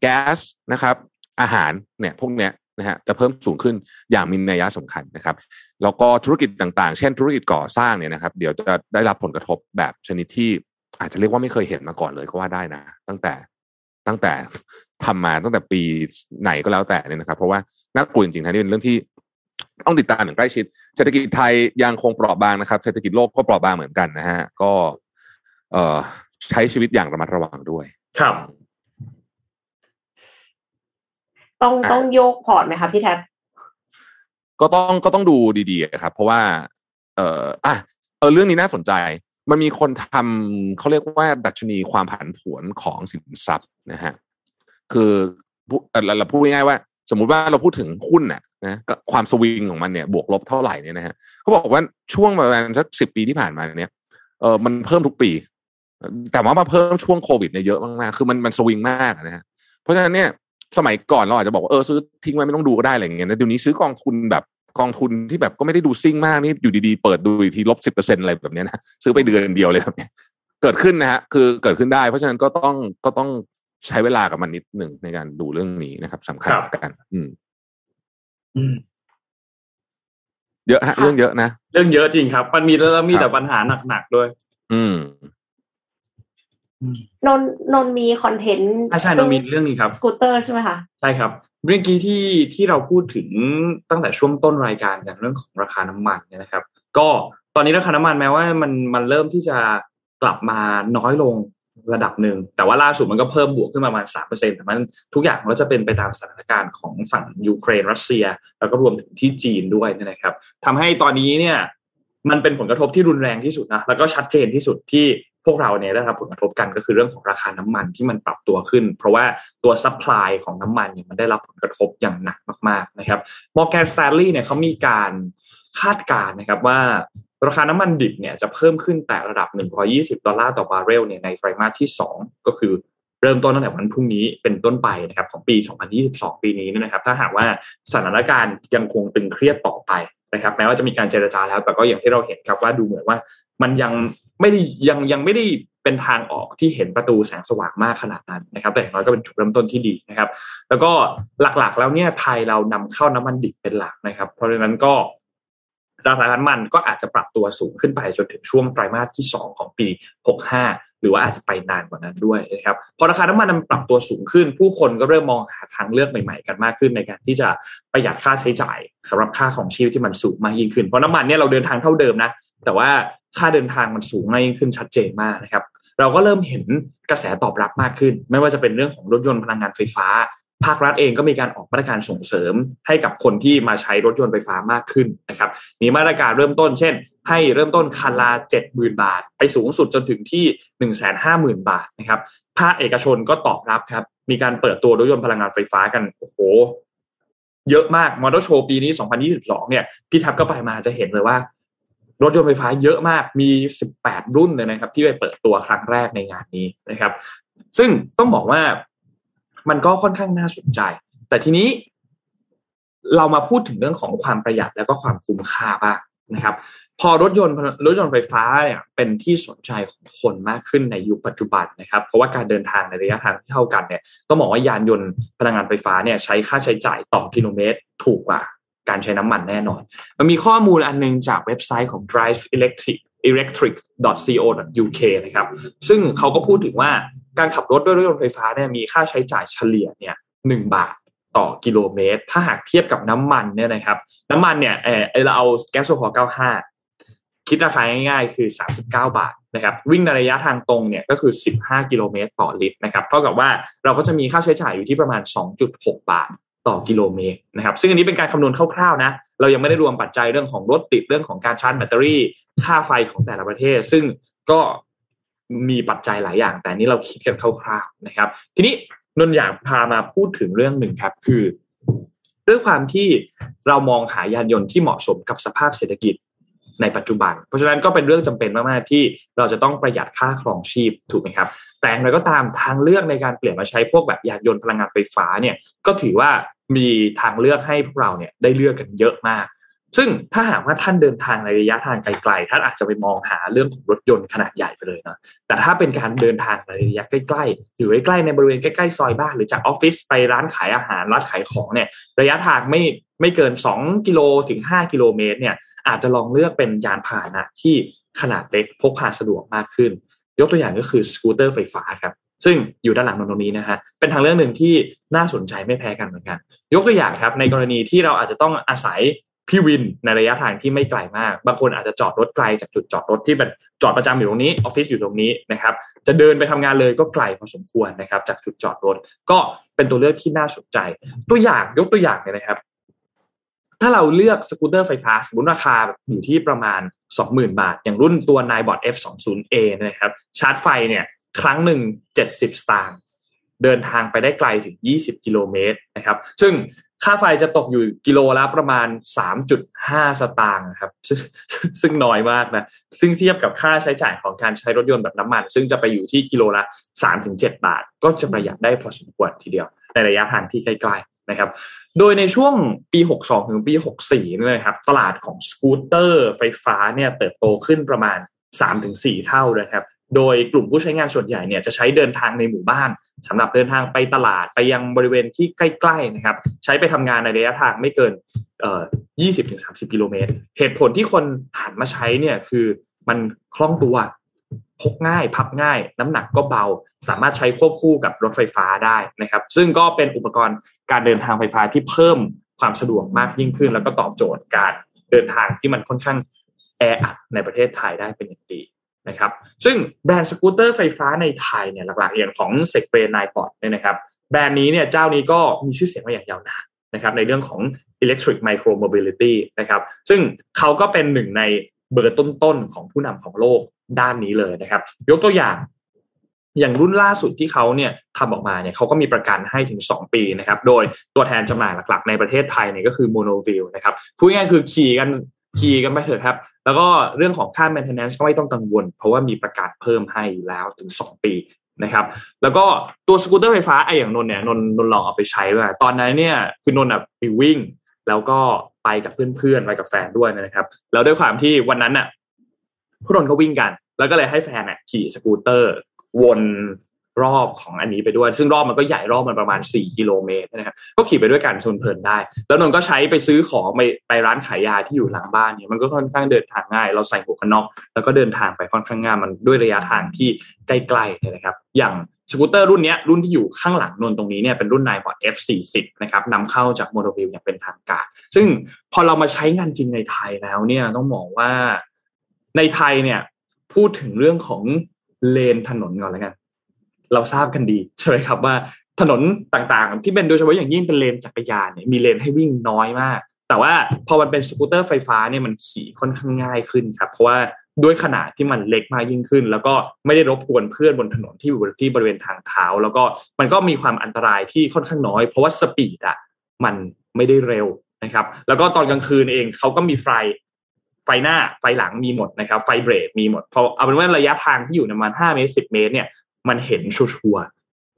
แก๊สนะครับ อาหารเนี่ยพวกเนี้ย นะฮะจะเพิ่มสูงขึ้นอย่างมีนัยสำคัญนะครับแล้วก็ธุรกิจต่างๆ เช่นธุรกิจก่อสร้างเนี่ยนะครับ เดี๋ยวจะได้รับผลกระทบแบบชนิดที่อาจจะเรียกว่าไม่เคยเห็นมาก่อนเลยก็ว่าได้นะ ตั้งแต่ตั้งแต่ทำมาตั้งแต่ปีไหนก็แล้วแต่เนี่ยนะครับ เพราะว่าน่ากลัวจริงๆนะนี่เป็นเรื่องที่ต้องติดตามอย่างใกล้ชิดเศรษฐกิจไทยยังคงเปราะบางนะครับ เศรษฐกิจโลกก็เปราะบางเหมือนกันนะฮะก็ เอ่อใช้ชีวิตอย่างระมัดระวังด้วย ครับ ต้องต้องโยกพอร์ตไหมคะพี่แท็บก็ต้องก็ต้องดูดีๆครับ เพราะว่า เอ่ออะเออเรื่องนี้น่าสนใจ มันมีคนทำเขาเรียกว่าดัชนีความผันผวนของสินทรัพย์นะฮะคือเราพูดง่ายๆว่า สมมุติว่าเราพูดถึงหุ้นน่ะนะความสวิงของมันเนี่ยบวกลบเท่าไหร่เนี่ยนะฮะเขาบอกว่าช่วงประมาณสักสิบปีที่ผ่านมาเนี่ยเออมันเพิ่มทุกปี แต่ว่ามาเพิ่มช่วงโควิดเนี่ยเยอะมากๆคือมันมันสวิงมากนะฮะเพราะฉะนั้นเนี่ย สมัยก่อนเราอาจจะบอกว่าเออซื้อทิ้งไว้ไม่ต้องดูก็ได้อะไรอย่างเงี้ยนะเดี๋ยวนี้ซื้อกองทุนแบบกองทุนที่แบบก็ไม่ได้ดูซิ่งมากนี่อยู่ดีๆเปิดดูอีกทีลบสิบเปอร์เซ็นอะไรแบบนี้นะซื้อไปเดือนเดียวเลยครับเกิดขึ้นนะฮะคือเกิดขึ้นได้ เพราะฉะนั้นก็ต้องก็ต้องใช้เวลากับมันนิดหนึ่งในการดูเรื่องนี้นะครับสำคัญกัน อืม อืมเยอะฮะเรื่องเยอะนะ เรื่องเยอะจริงครับ มันมีแล้วมีแต่ปัญหาหนักๆด้วย อืม นนนนมี content ใช่นนมีเรื่องนี้ครับสกูตเตอร์ใช่ไหมคะใช่ครับเรื่องกี้ที่ที่เราพูดถึงตั้งแต่ช่วงต้นรายการอย่างเรื่องของราคาน้ำมันเนี่ยนะครับ ก็ตอนนี้ราคาน้ำมันแม้ว่ามันมันเริ่มที่จะกลับมาน้อยลงระดับหนึ่ง แต่ว่าล่าสุดมันก็เพิ่มบวกขึ้นมาประมาณสามเปอร์เซ็นต์แต่มันทุกอย่างก็จะเป็นไปตามสถานการณ์ของฝั่งยูเครนรัสเซีย แล้วก็รวมถึงที่จีนด้วยนะครับทำให้ตอนนี้เนี่ย มันเป็นผลกระทบที่รุนแรงที่สุดนะแล้วก็ชัดเจนที่สุดที่ พวกเราเนี่ยได้รับผลกระทบกันก็คือเรื่องของราคาน้ำมันที่มันปรับตัวขึ้น เพราะว่าตัว supply ของน้ำมันเนี่ยมันได้รับผลกระทบอย่างหนักมากๆนะครับ Morgan Stanley เนี่ยเขามีการคาดการณ์นะครับว่าราคาน้ำมันดิบเนี่ยจะเพิ่มขึ้นแตะระดับ 120 ดอลลาร์ต่อบาร์เรลเนี่ยในไตรมาสที่ 2 ก็คือเริ่มต้นตั้งแต่วันพรุ่งนี้เป็นต้นไปนะครับของปี 2022 ปีนี้นะครับ ถ้าหากว่าสถานการณ์ยังคงตึงเครียดต่อไป นะครับแม้ว่าจะมีการเจรจาแล้ว แต่ก็อย่างที่เราเห็นครับว่าดูเหมือนว่า มันยังไม่ได้ยังยังไม่ได้เป็นทางออกที่เห็นประตูแสงสว่างมากขนาดนั้นนะครับ แต่อย่างน้อยก็เป็นจุดเริ่มต้นที่ดีนะครับ แล้วก็หลักๆ แล้วเนี่ยไทยเรานำเข้าน้ำมันดิบเป็นหลักนะครับ เพราะฉะนั้นก็ราคาน้ำมันก็อาจจะปรับตัวสูงขึ้นไปจนถึงช่วงไตรมาสที่ 2 ของปี 65 หรือว่าอาจจะไปนานกว่านั้นด้วยนะครับพอราคาน้ำมันมันปรับตัวสูงขึ้น ผู้คนก็เริ่มมองหาทางเลือกใหม่ๆ กันมากขึ้นในการที่จะประหยัดค่าใช้จ่ายสำหรับค่าของชีพที่มันสูงมากยิ่งขึ้นเพราะน้ำมันเนี่ยเราเดินทางเท่าเดิมนะแต่ว่าค่าเดินทางมันสูงมากยิ่งขึ้นชัดเจนมากนะครับเราก็เริ่มเห็นกระแสตอบรับมากขึ้น ไม่ว่าจะเป็นเรื่องของรถยนต์พลังงานไฟฟ้า ภาครัฐเองก็มีการออกมาตรการส่งเสริมให้กับคนที่มาใช้รถยนต์ไฟฟ้ามากขึ้นนะครับ มีมาตรการเริ่มต้น เช่น ให้เริ่มต้นคันละเจ็ดหมื่นบาท ไปสูงสุดจนถึงที่หนึ่งแสนห้าหมื่นบาทนะครับภาคเอกชนก็ตอบรับครับ มีการเปิดตัวรถยนต์พลังงานไฟฟ้ากันโอ้โหเยอะมากมอเตอร์โชว์ปีนี้ 2022 เนี่ย พี่ทับก็ไปมาจะเห็นเลยว่า รถยนต์ไฟฟ้าเยอะมากมี 18 รุ่นเลยนะครับ ที่ไปเปิดตัวครั้งแรกในงานนี้นะครับ ซึ่งต้องบอกว่า มันก็ค่อนข้างน่าสนใจ แต่ทีนี้เรามาพูดถึงเรื่องของความประหยัดแล้วก็ความคุ้มค่าบ้างนะครับ พอรถยนต์รถยนต์ไฟฟ้าเนี่ยเป็นที่สนใจของคนมากขึ้นในยุคปัจจุบันนะครับ เพราะว่าการเดินทางในระยะทางที่เท่ากันเนี่ยต้องบอกว่ายานยนต์พลังงานไฟฟ้าเนี่ยใช้ค่าใช้จ่ายต่อกิโลเมตรถูกกว่าการใช้น้ำมันแน่นอน มันมีข้อมูลอันนึงจากเว็บไซต์ของ drive electric electric.co.uk นะครับ ซึ่งเขาก็พูดถึงว่า การขับรถด้วยรถยนต์ไฟฟ้าเนี่ยมีค่าใช้จ่ายเฉลี่ยเนี่ยหนึ่งบาทต่อกิโลเมตร ถ้าหากเทียบกับน้ำมันเนี่ยนะครับ น้ำมันเนี่ยเออเราเอาแก๊สโซฮอล์95 คิดราคาง่ายๆ คือ 39 บาทนะครับ วิ่งในระยะทางตรงเนี่ยก็คือ 15 กิโลเมตรต่อลิตรนะครับเท่ากับว่าเราก็จะมีค่าใช้จ่ายอยู่ที่ประมาณ 2.6 บาทต่อกิโลเมตรนะครับ ซึ่งอันนี้เป็นการคำนวณคร่าวๆนะ เรายังไม่ได้รวมปัจจัยเรื่องของรถติดเรื่องของการชาร์จแบตเตอรี่ ค่าไฟของแต่ละประเทศ ซึ่งก็ มีปัจจัยหลายอย่าง แต่นี้เราคิดกันคร่าวๆนะครับ ทีนี้นนอยากพามาพูดถึงเรื่องหนึ่งครับ คือ ด้วยความที่เรามองหายานยนต์ที่เหมาะสมกับสภาพเศรษฐกิจในปัจจุบัน เพราะฉะนั้นก็เป็นเรื่องจำเป็นมากๆที่เราจะต้องประหยัดค่าครองชีพถูกไหมครับ แต่อย่างไรก็ตามทางเลือกในการเปลี่ยนมาใช้พวกแบบยานยนต์พลังงานไฟฟ้าเนี่ยก็ถือว่ามีทางเลือกให้พวกเราเนี่ยได้เลือกกันเยอะมาก ซึ่งถ้าหากว่าท่านเดินทางในระยะทางไกลๆท่านอาจจะไปมองหาเรื่องของรถยนต์ขนาดใหญ่ไปเลยเนาะแต่ถ้าเป็นการเดินทางในระยะใกล้ๆอยู่ใกล้ๆในบริเวณใกล้ๆซอยบ้าน หรือจากออฟฟิศไปร้านขายอาหารร้านขายของเนี่ย ระยะทางไม่ไม่เกิน 2 กิโลถึง 5 กิโลเมตรเนี่ยอาจจะลองเลือกเป็นยานพาหนะที่ขนาดเล็กพกพาสะดวกมากขึ้น ยกตัวอย่างก็คือสกูตเตอร์ไฟฟ้าครับซึ่งอยู่ด้านหลังตรงนี้นะฮะเป็นทางเลือกหนึ่งที่น่าสนใจไม่แพ้กันเหมือนกัน ยกตัวอย่างครับในกรณีที่เราอาจจะต้องอาศัย พี่วินในระยะทางที่ไม่ไกลมาก บางคนอาจจะจอดรถไกลจากจุดจอดรถที่เป็นจอดประจำอยู่ตรงนี้ออฟฟิศอยู่ตรงนี้นะครับ จะเดินไปทำงานเลยก็ไกลพอสมควรนะครับ จากจุดจอดรถก็เป็นตัวเลือกที่น่าสนใจ ตัวอย่างยกตัวอย่างเนี่ยนะครับ ถ้าเราเลือกสกูตเตอร์ไฟฟ้าสมมติราคาอยู่ที่ประมาณ 20,000 บาท อย่างรุ่นตัว n i b o t F20A นะครับ ชาร์จไฟเนี่ยครั้งหนึ่ง70 สตางค์ เดินทางไปได้ไกลถึง 20 กิโลเมตรนะครับ ซึ่งค่าไฟจะตกอยู่กิโลละประมาณ 3.5 สตางค์ครับซึ่งน้อยมากนะซึ่งเทียบกับค่าใช้จ่ายของการใช้รถยนต์แบบน้ำมัน ซึ่งจะไปอยู่ที่กิโลละ 3-7 บาท ก็จะประหยัดได้พอสมควรทีเดียว ในระยะทางที่ใกล้ๆนะครับ โดยในช่วงปี 62 ถึงปี 64นี่นะครับตลาดของสกูตเตอร์ไฟฟ้าเนี่ยเติบโตขึ้นประมาณ 3-4 เท่านะครับ โดยกลุ่มผู้ใช้งานส่วนใหญ่เนี่ยจะใช้เดินทางในหมู่บ้านสำหรับเดินทางไปตลาดไปยังบริเวณที่ใกล้ๆนะครับ ใช้ไปทำงานในระยะทางไม่เกินเอ่อ20-30กิโลเมตร เหตุผลที่คนหันมาใช้เนี่ยคือมันคล่องตัวพกง่าย พับง่าย น้ำหนักก็เบา สามารถใช้ควบคู่กับรถไฟฟ้าได้นะครับ ซึ่งก็เป็นอุปกรณ์การเดินทางไฟฟ้าที่เพิ่มความสะดวกมากยิ่งขึ้น แล้วก็ตอบโจทย์การเดินทางที่มันค่อนข้างแออัดในประเทศไทยได้เป็นอย่างดี นะครับซึ่งแบรนด์สกูตเตอร์ไฟฟ้าในไทยเนี่ยหลักๆอย่างของเซกเ a นายปอดเนี่ยนะครับแบรนด์นี้เนี่ยเจ้านี้ก็มีชื่อเสียงมาอย่างยาวนานนะครับในเรื่องของ electric micro mobility นะครับซึ่งเขาก็เป็นหนึ่งในเบอร์ต้นๆของผู้นำของโลกด้านนี้เลยนะครับ ยกตัวอย่างอย่างรุ่นล่าสุดที่เขาเนี่ยทำออกมาเนี่ยเขาก็มีประกันให้ถึง 2 ปีนะครับ โดยตัวแทนจำหน่ายหลักๆ ในประเทศไทยเนี่ยก็คือ Monoville นะครับพูดง่ายๆคือขี่กัน ขี่กันไปเถอะครับ แล้วก็เรื่องของค่า maintenance ก็ไม่ต้องกังวล เพราะว่ามีประกาศเพิ่มให้แล้วถึง 2 ปีนะครับ แล้วก็ตัวสกูตเตอร์ไฟฟ้าไออย่างนนเนี่ยนนนนลองเอาไปใช้ด้วยตอนนั้นเนี่ยคือนนอะไปวิ่ง แล้วก็ไปกับเพื่อนๆไปกับแฟนด้วยนะครับ แล้วด้วยความที่วันนั้นอะพวกนนก็วิ่งกัน แล้วก็เลยให้แฟนอะขี่สกูตเตอร์วน รอบของอันนี้ไปด้วย ซึ่งรอบมันก็ใหญ่รอบมันประมาณ 4 กิโลเมตรนะครับก็ขี่ไปด้วยกันชนเพลินได้ แล้วนนก็ใช้ไปซื้อของไปไปร้านขายยาที่อยู่หลังบ้านเนี่ยมันก็ค่อนข้างเดินทางง่าย เราใส่หมวกกันน็อกแล้วก็เดินทางไปค่อนข้างง่ายมันด้วยระยะทางที่ใกล้ๆนะครับ อย่างสกูตเตอร์รุ่นนี้รุ่นที่อยู่ข้างหลังนนตรงนี้เนี่ยเป็นรุ่น Ninebot F40 นะครับนำเข้าจาก Monowheel อย่างเป็นทางการ ซึ่งพอเรามาใช้งานจริงในไทยแล้วเนี่ยต้องมองว่าในไทยเนี่ยพูดถึงเรื่องของเลนถนนก่อนแล้วกัน เราทราบกันดีใช่ไหมครับว่าถนนต่างๆ ที่เป็นโดยเฉพาะอย่างยิ่งเป็นเลนจักรยานเนี่ยมีเลนให้วิ่งน้อยมาก แต่ว่าพอมันเป็นสกูตเตอร์ไฟฟ้าเนี่ยมันขี่ค่อนข้างง่ายขึ้นครับเพราะว่าด้วยขนาดที่มันเล็กมากยิ่งขึ้น แล้วก็ไม่ได้รบกวนเพื่อนบนถนนที่อยู่ที่บริเวณทางเท้า แล้วก็มันก็มีความอันตรายที่ค่อนข้างน้อย เพราะว่า speed อะมันไม่ได้เร็วนะครับ แล้วก็ตอนกลางคืนเองเขาก็มีไฟไฟหน้าไฟหลังมีหมดนะครับ ไฟเบรกมีหมดพอเอาเป็นว่าระยะทางที่อยู่ประมาณห้าเมตรสิบเมตรเนี่ย มันเห็น sure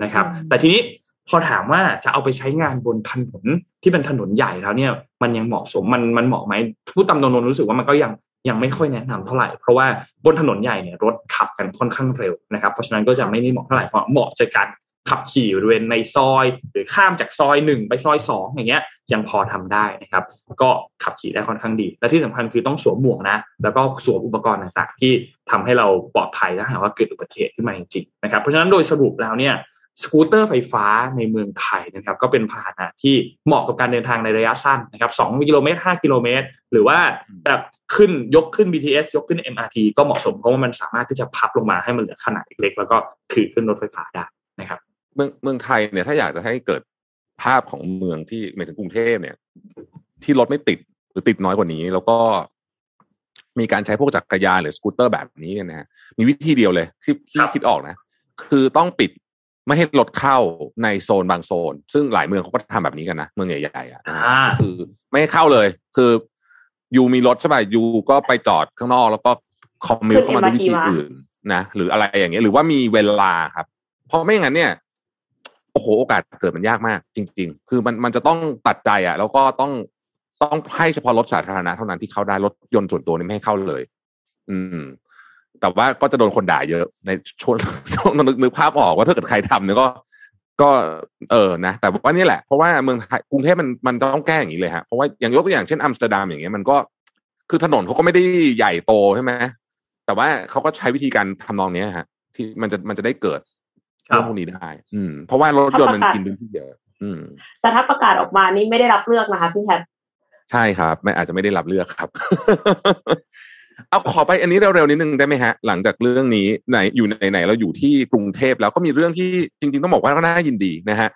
นะครับ แต่ทีนี้พอถามว่าจะเอาไปใช้งานบนถนนที่เป็นถนนใหญ่แล้วเนี่ย มันยังเหมาะสมมันมันเหมาะไหมพูดตามตรงๆรู้สึกว่ามันก็ยังยังไม่ค่อยแนะนำเท่าไหร่ เพราะว่าบนถนนใหญ่เนี่ยรถขับกันค่อนข้างเร็วนะครับ เพราะฉะนั้นก็จะไม่ได้เหมาะเท่าไหร่เพราะเหมาะจะการ ขับขี่บริเวณในซอย หรือข้ามจากซอยหนึ่งไปซอยสองอย่างเงี้ยยังพอทำได้นะครับ ก็ขับขี่ได้ค่อนข้างดี และที่สำคัญคือต้องสวมหมวกนะ แล้วก็สวมอุปกรณ์ต่างๆ ที่ทำให้เราปลอดภัยถ้าหากว่าเกิดอุบัติเหตุขึ้นมาจริงๆนะครับเพราะฉะนั้นโดยสรุปแล้วเนี่ยสกูตเตอร์ไฟฟ้าในเมืองไทยนะครับ ก็เป็นพาหนะที่เหมาะกับการเดินทางในระยะสั้นนะครับสองกิโลเมตรห้ากิโลเมตร หรือว่าแบบขึ้นยกขึ้น BTS ยกขึ้น MRT ก็เหมาะสมเพราะว่ามันสามารถที่จะพับลงมาให้มันเหลือขนาดเล็กๆแล้วก็ถือขึ้นรถไฟฟ้าได้นะครับ เมืองเมืองไทยเนี่ยถ้าอยากจะให้เกิดภาพของเมืองที่หมายถึงกรุงเทพเนี่ย ที่รถไม่ติดหรือติดน้อยกว่านี้ แล้วก็มีการใช้พวกจักรยานหรือสกูตเตอร์แบบนี้เนี่ยนะฮะมีวิธีเดียวเลยที่ที่คิดออกนะ คือต้องปิดไม่ให้รถเข้าในโซนบางโซน ซึ่งหลายเมืองเขาก็ทำแบบนี้กันนะ เมืองใหญ่ๆอะคือไม่ให้เข้าเลย คือยูมีรถใช่ไหมยูก็ไปจอดข้างนอก แล้วก็คอมมิวเข้ามาด้วยวิธีอื่นนะหรืออะไรอย่างเงี้ยหรือว่ามีเวลาครับ เพราะไม่อย่างนั้นเนี่ย โอ้โหโอกาสเกิดมันยากมาก จริง ๆ คือมันมันจะต้องตัดใจอะ แล้วก็ต้องต้องให้เฉพาะรถสาธารณะเท่านั้นที่เข้าได้รถยนต์ส่วนตัวนี่ไม่ให้เข้าเลย อืม แต่ว่าก็จะโดนคนด่าเยอะ ในช่วงช่วงนึกนึกภาพออกว่าถ้าเกิดใครทำเนี่ยก็ ก็เออนะแต่ว่านี่แหละเพราะว่าเมืองไทยกรุงเทพมันมันต้องแก้อย่างนี้เลยฮะเพราะว่าอย่างยกตัวอย่างเช่นอัมสเตอร์ดัมอย่างเงี้ยมันก็คือถนนเขาก็ไม่ได้ใหญ่โตใช่ไหมแต่ว่าเขาก็ใช้วิธีการทำนองนี้ฮะ ที่มันจะมันจะได้เกิด เรื่องพวกนี้ได้ อืม เพราะว่ารถยนต์มันกินพื้นที่เยอะอืม แต่ถ้าประกาศออกมานี่ไม่ได้รับเลือกนะคะพี่แคทใช่ครับ ไม่อาจจะไม่ได้รับเลือกครับ เอาขอไปอันนี้เร็วๆนิดนึงได้ไหมฮะ หลังจากเรื่องนี้ไหนอยู่ในไหนเราอยู่ที่กรุงเทพแล้วก็มีเรื่องที่จริง ๆ ต้องบอกว่าก็น่ายินดีนะฮะ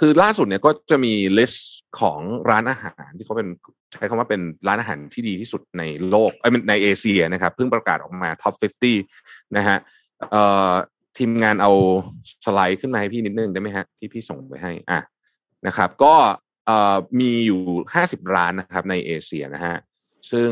คือล่าสุดเนี่ยก็จะมี list ของร้านอาหารที่เขาเป็นใช้คำว่าเป็นร้านอาหารที่ดีที่สุดในโลกไอ้ในเอเชียนะครับเพิ่งประกาศออกมา top 50 นะฮะเอ่อ ทีมงานเอาสไลด์ขึ้นมาให้พี่นิดนึงได้ไหมฮะ ที่พี่ส่งไปให้อะนะครับ ก็เอ่อมีอยู่ห้าสิบร้านนะครับในเอเชียนะฮะซึ่ง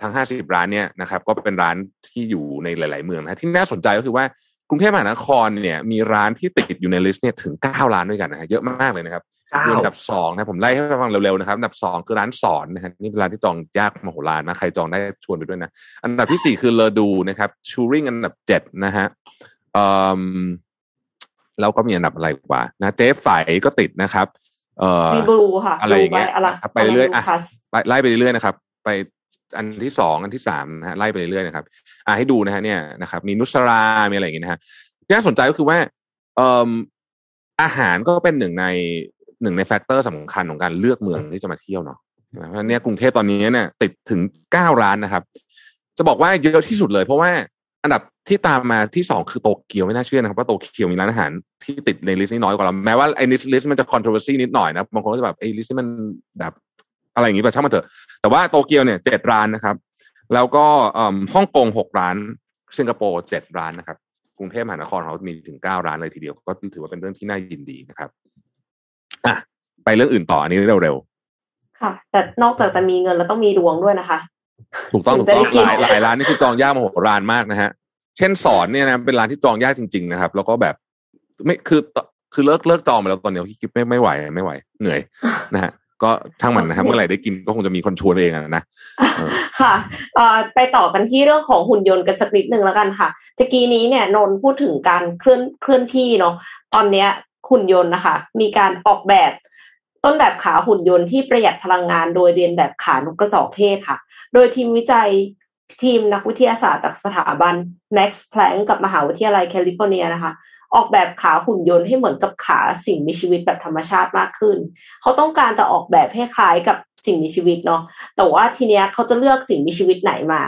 ทั้งห้าสิบร้านเนี่ยนะครับ ก็เป็นร้านที่อยู่ในหลาย ๆ เมืองนะที่น่าสนใจก็คือว่ากรุงเทพมหานครเนี่ยมีร้านที่ติดอยู่ในลิสต์เนี่ยถึงเก้าร้านด้วยกันนะฮะเยอะมากเลยนะครับอันดับสองนะผมไล่ให้ฟังเร็วๆนะครับอันดับสองคือร้านสอนนะฮะนี่เป็นร้านที่จองยากมโหฬารนะใครจองได้ชวนไปด้วยนะ อันดับที่สี่คือเลอดูนะครับชูริงอันดับเจ็ดนะฮะ แล้วก็มีอันดับอะไรกว่านะเจ๊ไฝก็ติดนะครับ เอ่อมีบลูค่ะอะไรอย่างเงี้ยไปเรื่อยอะไล่ไปเรื่อยนะครับ ไปอันที่สองอันที่สามนะฮะไล่ไปเรื่อยนะครับ อ่าให้ดูนะฮะเนี่ยนะครับมีนุสรามีอะไรอย่างเงี้ยนะฮะที่น่าสนใจก็คือว่าเอ่ออาหารก็เป็นหนึ่งในหนึ่งในแฟกเตอร์สำคัญของการเลือกเมืองที่จะมาเที่ยวเนาะเพราะเนี่ยกรุงเทพตอนนี้เนี่ยติดถึงเก้าร้านนะครับ จะบอกว่าเยอะที่สุดเลย เพราะว่า อันดับที่ตามมาที่สองคือโตเกียวไม่น่าเชื่อนะครับว่าโตเกียวมีร้านอาหารที่ติดใน list นี้น้อยกว่าเราแม้ว่าไอ้ list มันจะ controversy นิดหน่อยนะบางคนก็จะแบบไอ้ list มันแบบอะไรอย่างนี้ไปช่างมันเถอะ แต่ว่าโตเกียวเนี่ยเจ็ดร้านนะครับ แล้วก็ฮ่องกงหกร้านสิงคโปร์เจ็ดร้านนะครับกรุงเทพมหานครเรามีถึงเก้าร้านเลยทีเดียว ก็ถือว่าเป็นเรื่องที่น่ายินดีนะครับอะไปเรื่องอื่นต่ออันนี้เร็วๆค่ะ แต่นอกจากจะมีเงินแล้วต้องมีดวงด้วยนะคะ ถูกต้องถูกต้องหลายหลายร้านนี่คือจองยากมโหฬารมากนะฮะ เช่นสอนเนี่ยนะเป็นร้านที่จองยากจริง ๆ นะครับ แล้วก็แบบไม่คือคือเลิกเลิกจองไปแล้วตอนนี้คิดไม่ไม่ไหวไม่ไหว เหนื่อยนะฮะก็ช่างมันนะครับเมื่อไหร่ได้กินก็คงจะมีคนชวนเองนะค่ะไปต่อกันที่เรื่องของหุ่นยนต์กันสักนิดหนึ่งแล้วกันค่ะตะกี้นี้เนี่ยนนพูดถึงการเคลื่อนเคลื่อนที่เนาะตอนเนี้ยหุ่นยนต์นะคะ มีการออกแบบต้นแบบขาหุ่นยนต์ที่ประหยัดพลังงานโดยเรียนแบบขานกกระจอกเทศค่ะ โดยทีมวิจัยทีมนักวิทยาศาสตร์จากสถาบัน Max Planck กับมหาวิทยาลัยแคลิฟอร์เนียนะคะ ออกแบบขาหุ่นยนต์ให้เหมือนกับขาสิ่งมีชีวิตแบบธรรมชาติมากขึ้น เขาต้องการจะออกแบบให้คล้ายกับสิ่งมีชีวิตเนาะแต่ว่าทีเนี้ยเขาจะเลือกสิ่งมีชีวิตไหนมา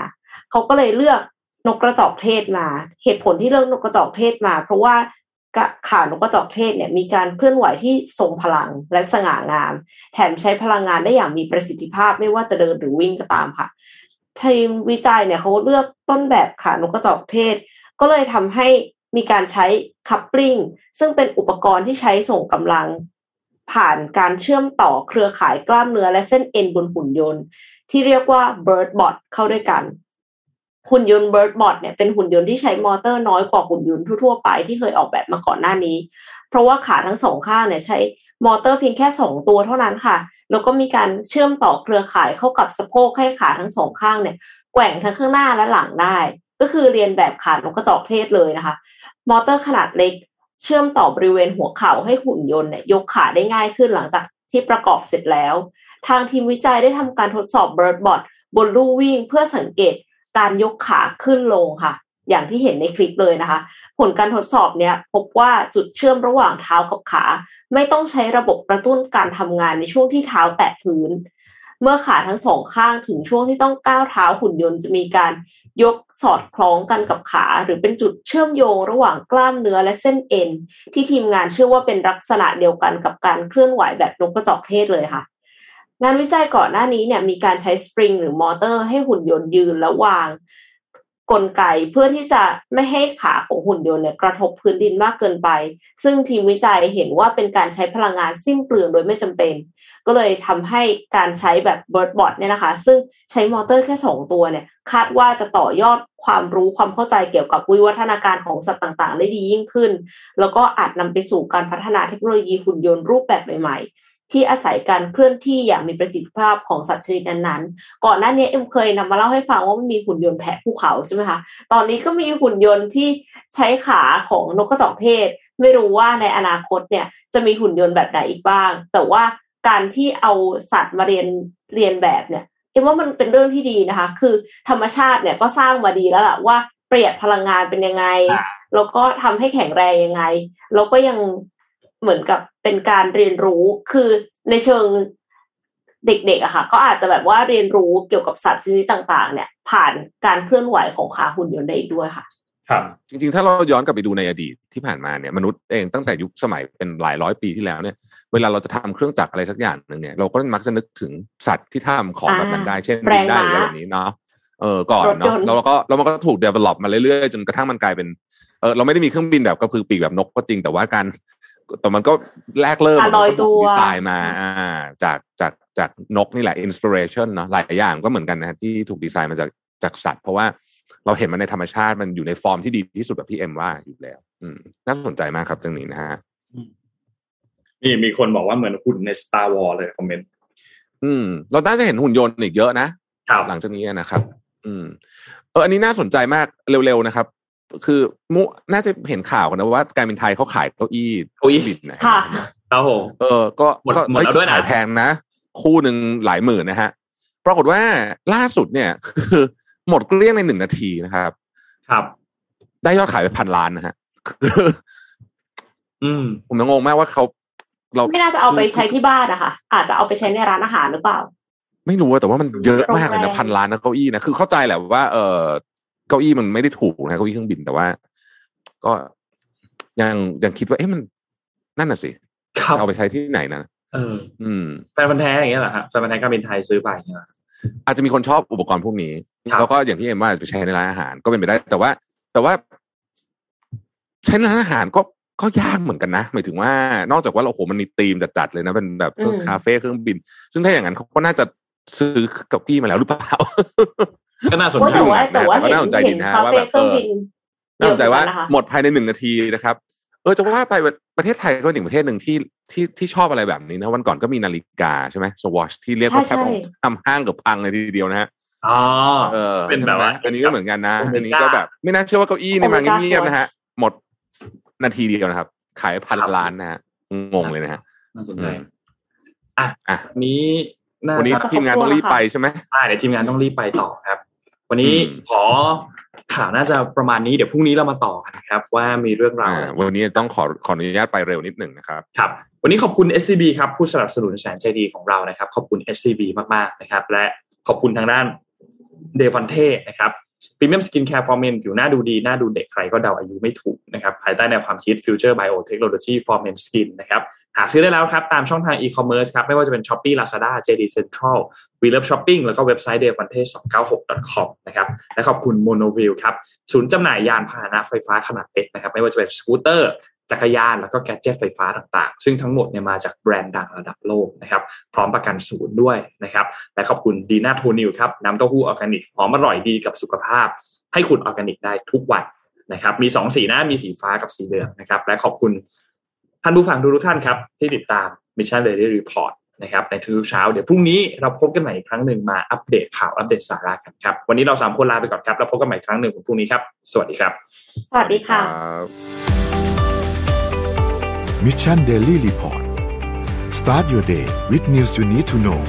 เขาก็เลยเลือกนกกระจอกเทศมา เหตุผลที่เลือกนกกระจอกเทศมา เพราะว่า ขานกกระจอกเทศเนี่ยมีการเคลื่อนไหวที่ทรงพลังและสง่างาม แถมใช้พลังงานได้อย่างมีประสิทธิภาพไม่ว่าจะเดินหรือวิ่งก็ตามค่ะทีมวิจัยเนี่ยเขาเลือกต้นแบบขานกกระจอกเทศ ก็เลยทำให้มีการใช้คัพปลิงซึ่งเป็นอุปกรณ์ที่ใช้ส่งกำลัง ผ่านการเชื่อมต่อเครือข่ายกล้ามเนื้อและเส้นเอ็นบนหุ่นยนต์ ที่เรียกว่า bird bot เข้าด้วยกัน หุ่นยนต์ BirdBot เนี่ยเป็นหุ่นยนต์ที่ใช้มอเตอร์น้อยกว่าหุ่นยนต์ทั่วๆไปที่เคยออกแบบมาก่อนหน้านี้ เพราะว่าขาทั้งสองข้างเนี่ยใช้มอเตอร์เพียงแค่สองตัวเท่านั้นค่ะ แล้วก็มีการเชื่อมต่อเครือข่ายเข้ากับสะโพกให้ขาทั้งสองข้างเนี่ยแกว่งทั้งข้างหน้าและหลังได้ ก็คือเลียนแบบขานกกระจอกเทศเลยนะคะ มอเตอร์ขนาดเล็ก เชื่อมต่อบริเวณหัวเข่าให้หุ่นยนต์เนี่ยยกขาได้ง่ายขึ้นหลังจากที่ประกอบเสร็จแล้ว ทางทีมวิจัยได้ทำการทดสอบ Birdbot บนลู่วิ่งเพื่อสังเกต การยกขาขึ้นลงค่ะ อย่างที่เห็นในคลิปเลยนะคะ ผลการทดสอบเนี่ยพบว่าจุดเชื่อมระหว่างเท้ากับขา ไม่ต้องใช้ระบบกระตุ้นการทำงานในช่วงที่เท้าแตะพื้น เมื่อขาทั้งสองข้างถึงช่วงที่ต้องก้าวเท้าหุ่นยนต์จะมีการยกสอดคล้องกันกับขา หรือเป็นจุดเชื่อมโยงระหว่างกล้ามเนื้อและเส้นเอ็น ที่ทีมงานเชื่อว่าเป็นลักษณะเดียวกันกับการเคลื่อนไหวแบบนกกระจอกเทศเลยค่ะ งานวิจัยก่อนหน้านี้เนี่ยมีการใช้สปริงหรือมอเตอร์ให้หุ่นยนต์ยืนและวางกลไกเพื่อที่จะไม่ให้ขาของหุ่นยนต์เนี่ยกระทบพื้นดินมากเกินไป ซึ่งทีมวิจัยเห็นว่าเป็นการใช้พลังงานสิ้นเปลืองโดยไม่จำเป็น ก็เลยทำให้การใช้แบบ BirdBot เนี่ยนะคะ ซึ่งใช้มอเตอร์แค่สองตัวเนี่ยคาดว่าจะต่อยอดความรู้ความเข้าใจเกี่ยวกับวิวัฒนาการของสัตว์ต่างๆ ได้ดียิ่งขึ้น แล้วก็อาจนำไปสู่การพัฒนาเทคโนโลยีหุ่นยนต์รูปแบบใหม่ๆ ที่อาศัยการเคลื่อนที่อย่างมีประสิทธิภาพของสัตว์ชนิดนั้นๆ ก่อนหน้านี้เอ็มเคยนำมาเล่าให้ฟังว่ามันมีหุ่นยนต์แพะภูเขาใช่ไหมคะ ตอนนี้ก็มีหุ่นยนต์ที่ใช้ขาของนกกระจอกเทศ ไม่รู้ว่าในอนาคตเนี่ยจะมีหุ่นยนต์แบบไหนอีกบ้าง แต่ว่าการที่เอาสัตว์มาเรียนเรียนแบบเนี่ยเอ็มว่ามันเป็นเรื่องที่ดีนะคะ คือธรรมชาติเนี่ยก็สร้างมาดีแล้วล่ะว่าประหยัดพลังงานเป็นยังไง แล้วก็ทำให้แข็งแรงยังไง แล้วก็ยังเหมือนกับ เป็นการเรียนรู้คือในเชิงเด็กๆอะค่ะ ก็อาจจะแบบว่าเรียนรู้เกี่ยวกับสัตว์ชนิดต่าง ๆ เนี่ย ผ่านการเคลื่อนไหวของขาหุ่นยนต์ได้อีกด้วยค่ะครับจริงๆ ถ้าเราย้อนกลับไปดูในอดีตที่ผ่านมาเนี่ยมนุษย์เองตั้งแต่ยุคสมัยเป็นหลายร้อยปีที่แล้วเนี่ย เวลาเราจะทำเครื่องจักรอะไรสักอย่างหนึ่งเนี่ยเราก็มักจะนึกถึงสัตว์ที่ทำของแบบนั้นได้เช่นแรงบินได้หรือม้าอะไรแบบนี้เนาะเออก่อนรถยเนาะนต์แล้วเราก็แล้วมันก็ถูก develop มาเรื่อยๆจนกระทั่งมันกลายเป็นเออเราไม่ได้มีเครื่องบินแบบกระพือปีกแบบนกก็จริงแต่ว่าการ แต่มันก็แรกเริ่มการลอยมันก็ถูกตัวดีไซน์มาอ่าจากจากจากนกนี่แหละ inspiration เนาะหลายอย่างก็เหมือนกันนะฮะที่ถูกดีไซน์มาจากจากสัตว์ เพราะว่าเราเห็นมันในธรรมชาติมันอยู่ในฟอร์มที่ดีที่สุดแบบที่เอ็มว่าอยู่แล้ว อืมน่าสนใจมากครับเรื่องนี้นะฮะนี่มีคนบอกว่าเหมือนหุ่นใน Star Wars เลยคอมเมนต์อืม เราน่าจะเห็นหุ่นยนต์อีกเยอะนะครับหลังจากนี้นะครับ อืม เอออันนี้น่าสนใจมากเร็วๆนะครับ คือมุน่าจะเห็นข่าวกันนะว่าการบินไทยเขาขายเก้าอี้เก้าอี้บินนะค่ะครับผมเออ ก็หมดก็หมดแล้วเฮ้ด้วยนะขายแพงนะ คู่หนึ่งหลายหมื่นนะฮะ ปรากฏว่าล่าสุดเนี่ย คือหมดเกลี้ยงในหนึ่งนาทีนะครับ ครับ ได้ยอดขายไปพันล้านนะฮะคืออืม ผมยังงงมากว่าเขาเราไม่น่าจะเอาไปใช้ที่บ้านนะคะอาจจะเอาไปใช้ในร้านอาหารหรือเปล่า ไม่รู้อะแต่ว่ามันเยอะมากเลยโรงนะแรมพันล้านนะเก้าอี้นะคือเข้าใจแหละว่าเออ เก้าอี้มันไม่ได้ถูกนะเก้าอี้เครื่องบินแต่ว่า ก็ยังยังคิดว่า เอ๊ะมันนั่นน่ะสิครับเอาไปใช้ที่ไหนนะเออ อืมแฟนพันธุ์แท้อย่างเงี้ยเหรอฮะแฟนพันธุ์แท้การบินไทยซื้อไปอย่างเงี้ยเหรออาจจะมีคนชอบอุปกรณ์พวกนี้ครับแล้วก็อย่างที่เอ็มว่าไปใช้ในร้านอาหารก็เป็นไปได้ แต่ว่า แต่ว่า ใช้ในร้านอาหารก็ก็ยากเหมือนกันนะหมายถึงว่านอกจากว่าเราโอ้โหมันมีธีมจัดๆเลยนะเป็นแบบอืมคาเฟ่เครื่องบิน ซึ่งถ้าอย่างนั้นเขาก็น่าจะซื้อเก้าอี้มาแล้วหรือเปล่า ก็น่าสนว่าใจแต่ว่านะแต่ว่าแต่ก็เห็นน่าสนใจดีเห็นนะคาว่าเฟ่แบบเครื่องบินน่าสนใจว่าเยอะเหมือนกันนะคะหมดภายในหนึ่งนาทีนะครับ เออจะว่าไปประเทศไทยก็เป็นอีกประเทศหนึ่งที่ที่ที่ชอบอะไรแบบนี้นะวันก่อนก็มีนาฬิกาใช่ไหมสวอชที่เรียกว่าใช่แทบใช่ทำห้างเกับพังเลยทีเดียวนะฮะอ๋อเออเป็นแบบว่าใช่ไหมอันนี้ก็เหมือนกันนะโอเมก้าอันนี้ก็แบบ ไม่น่าเชื่อว่าเก้าอี้นี่มาโอเมก้าเงียบๆ Swatch นะฮะ หมดนาทีเดียวนะครับ ขายพันครับล้านนะฮะงงเลยนะฮะน่าสนอืใจมอะอะวันนี้น่าวันนี้จะทีมงานต้องรีบไปใช่ไหมอ่าเดี๋ยวทีมงานต้องรีบไปต่อครับ วันนี้อืมขอข่าวน่าจะประมาณนี้เดี๋ยวพรุ่งนี้เรามาต่อกันครับ ว่ามีเรื่องราวอ่าอะไรวันนี้ต้องขอขออนุญาตไปเร็วนิดหนึ่งนะครับครับ วันนี้ขอบคุณ SCB ครับผู้สนับสนุนแสนใจดีของเรานะครับ ขอบคุณ SCB มากๆนะครับ และขอบคุณทางด้าน Devantage นะครับ premium skincare for men ผิวหน้าดูดี หน้าดูเด็กใครก็เดาอายุไม่ถูกนะครับ ภายใต้แนวความคิด Future Biotechnology for Men Skin นะครับ หาซื้อได้แล้วครับ ตามช่องทางอีคอมเมิร์ซครับ ไม่ว่าจะเป็น Shopee Lazada JD Central We Love Shopping แล้วก็เว็บไซต์ d e v a n t a g e 2 9 6 com นะครับและขอบคุณ Monowheel ครับศูนย์จำหน่ายยานพาหนะไฟฟ้าขนาดเล็กนะครับ ไม่ว่าจะเป็นสกูตเตอร์จักรยานแล้วก็ gadget ไฟฟ้าต่างๆ ซึ่งทั้งหมดเนี่ยมาจากแบรนด์ดังระดับโลกนะครับพร้อมประกันศูนย์ด้วยนะครับและขอบคุณดีน่าโทนิวครับน้ำเต้าหู้ออร์แกนิกหอมอร่อยดีกับสุขภาพ ให้คุณออร์แกนิกได้ทุกวันนะครับมีสองสีน้ามีสีฟ้ากับสีเหลืองนะครับและขอบคุณ ท่านผู้ฟังทุกท่านครับ ที่ติดตาม Mission Daily Report นะครับในทุกเช้า เดี๋ยวพรุ่งนี้เราพบกันใหม่อีกครั้งหนึ่งมาอัปเดตข่าวอัปเดตสาระกันครับ วันนี้เราสามคนลาไปก่อนครับ แล้วพบกันใหม่อีกครั้งหนึ่งพรุ่งนี้ครับ สวัสดีครับ สวัสดีค่ะ Mission Daily Report start your day with news you need to know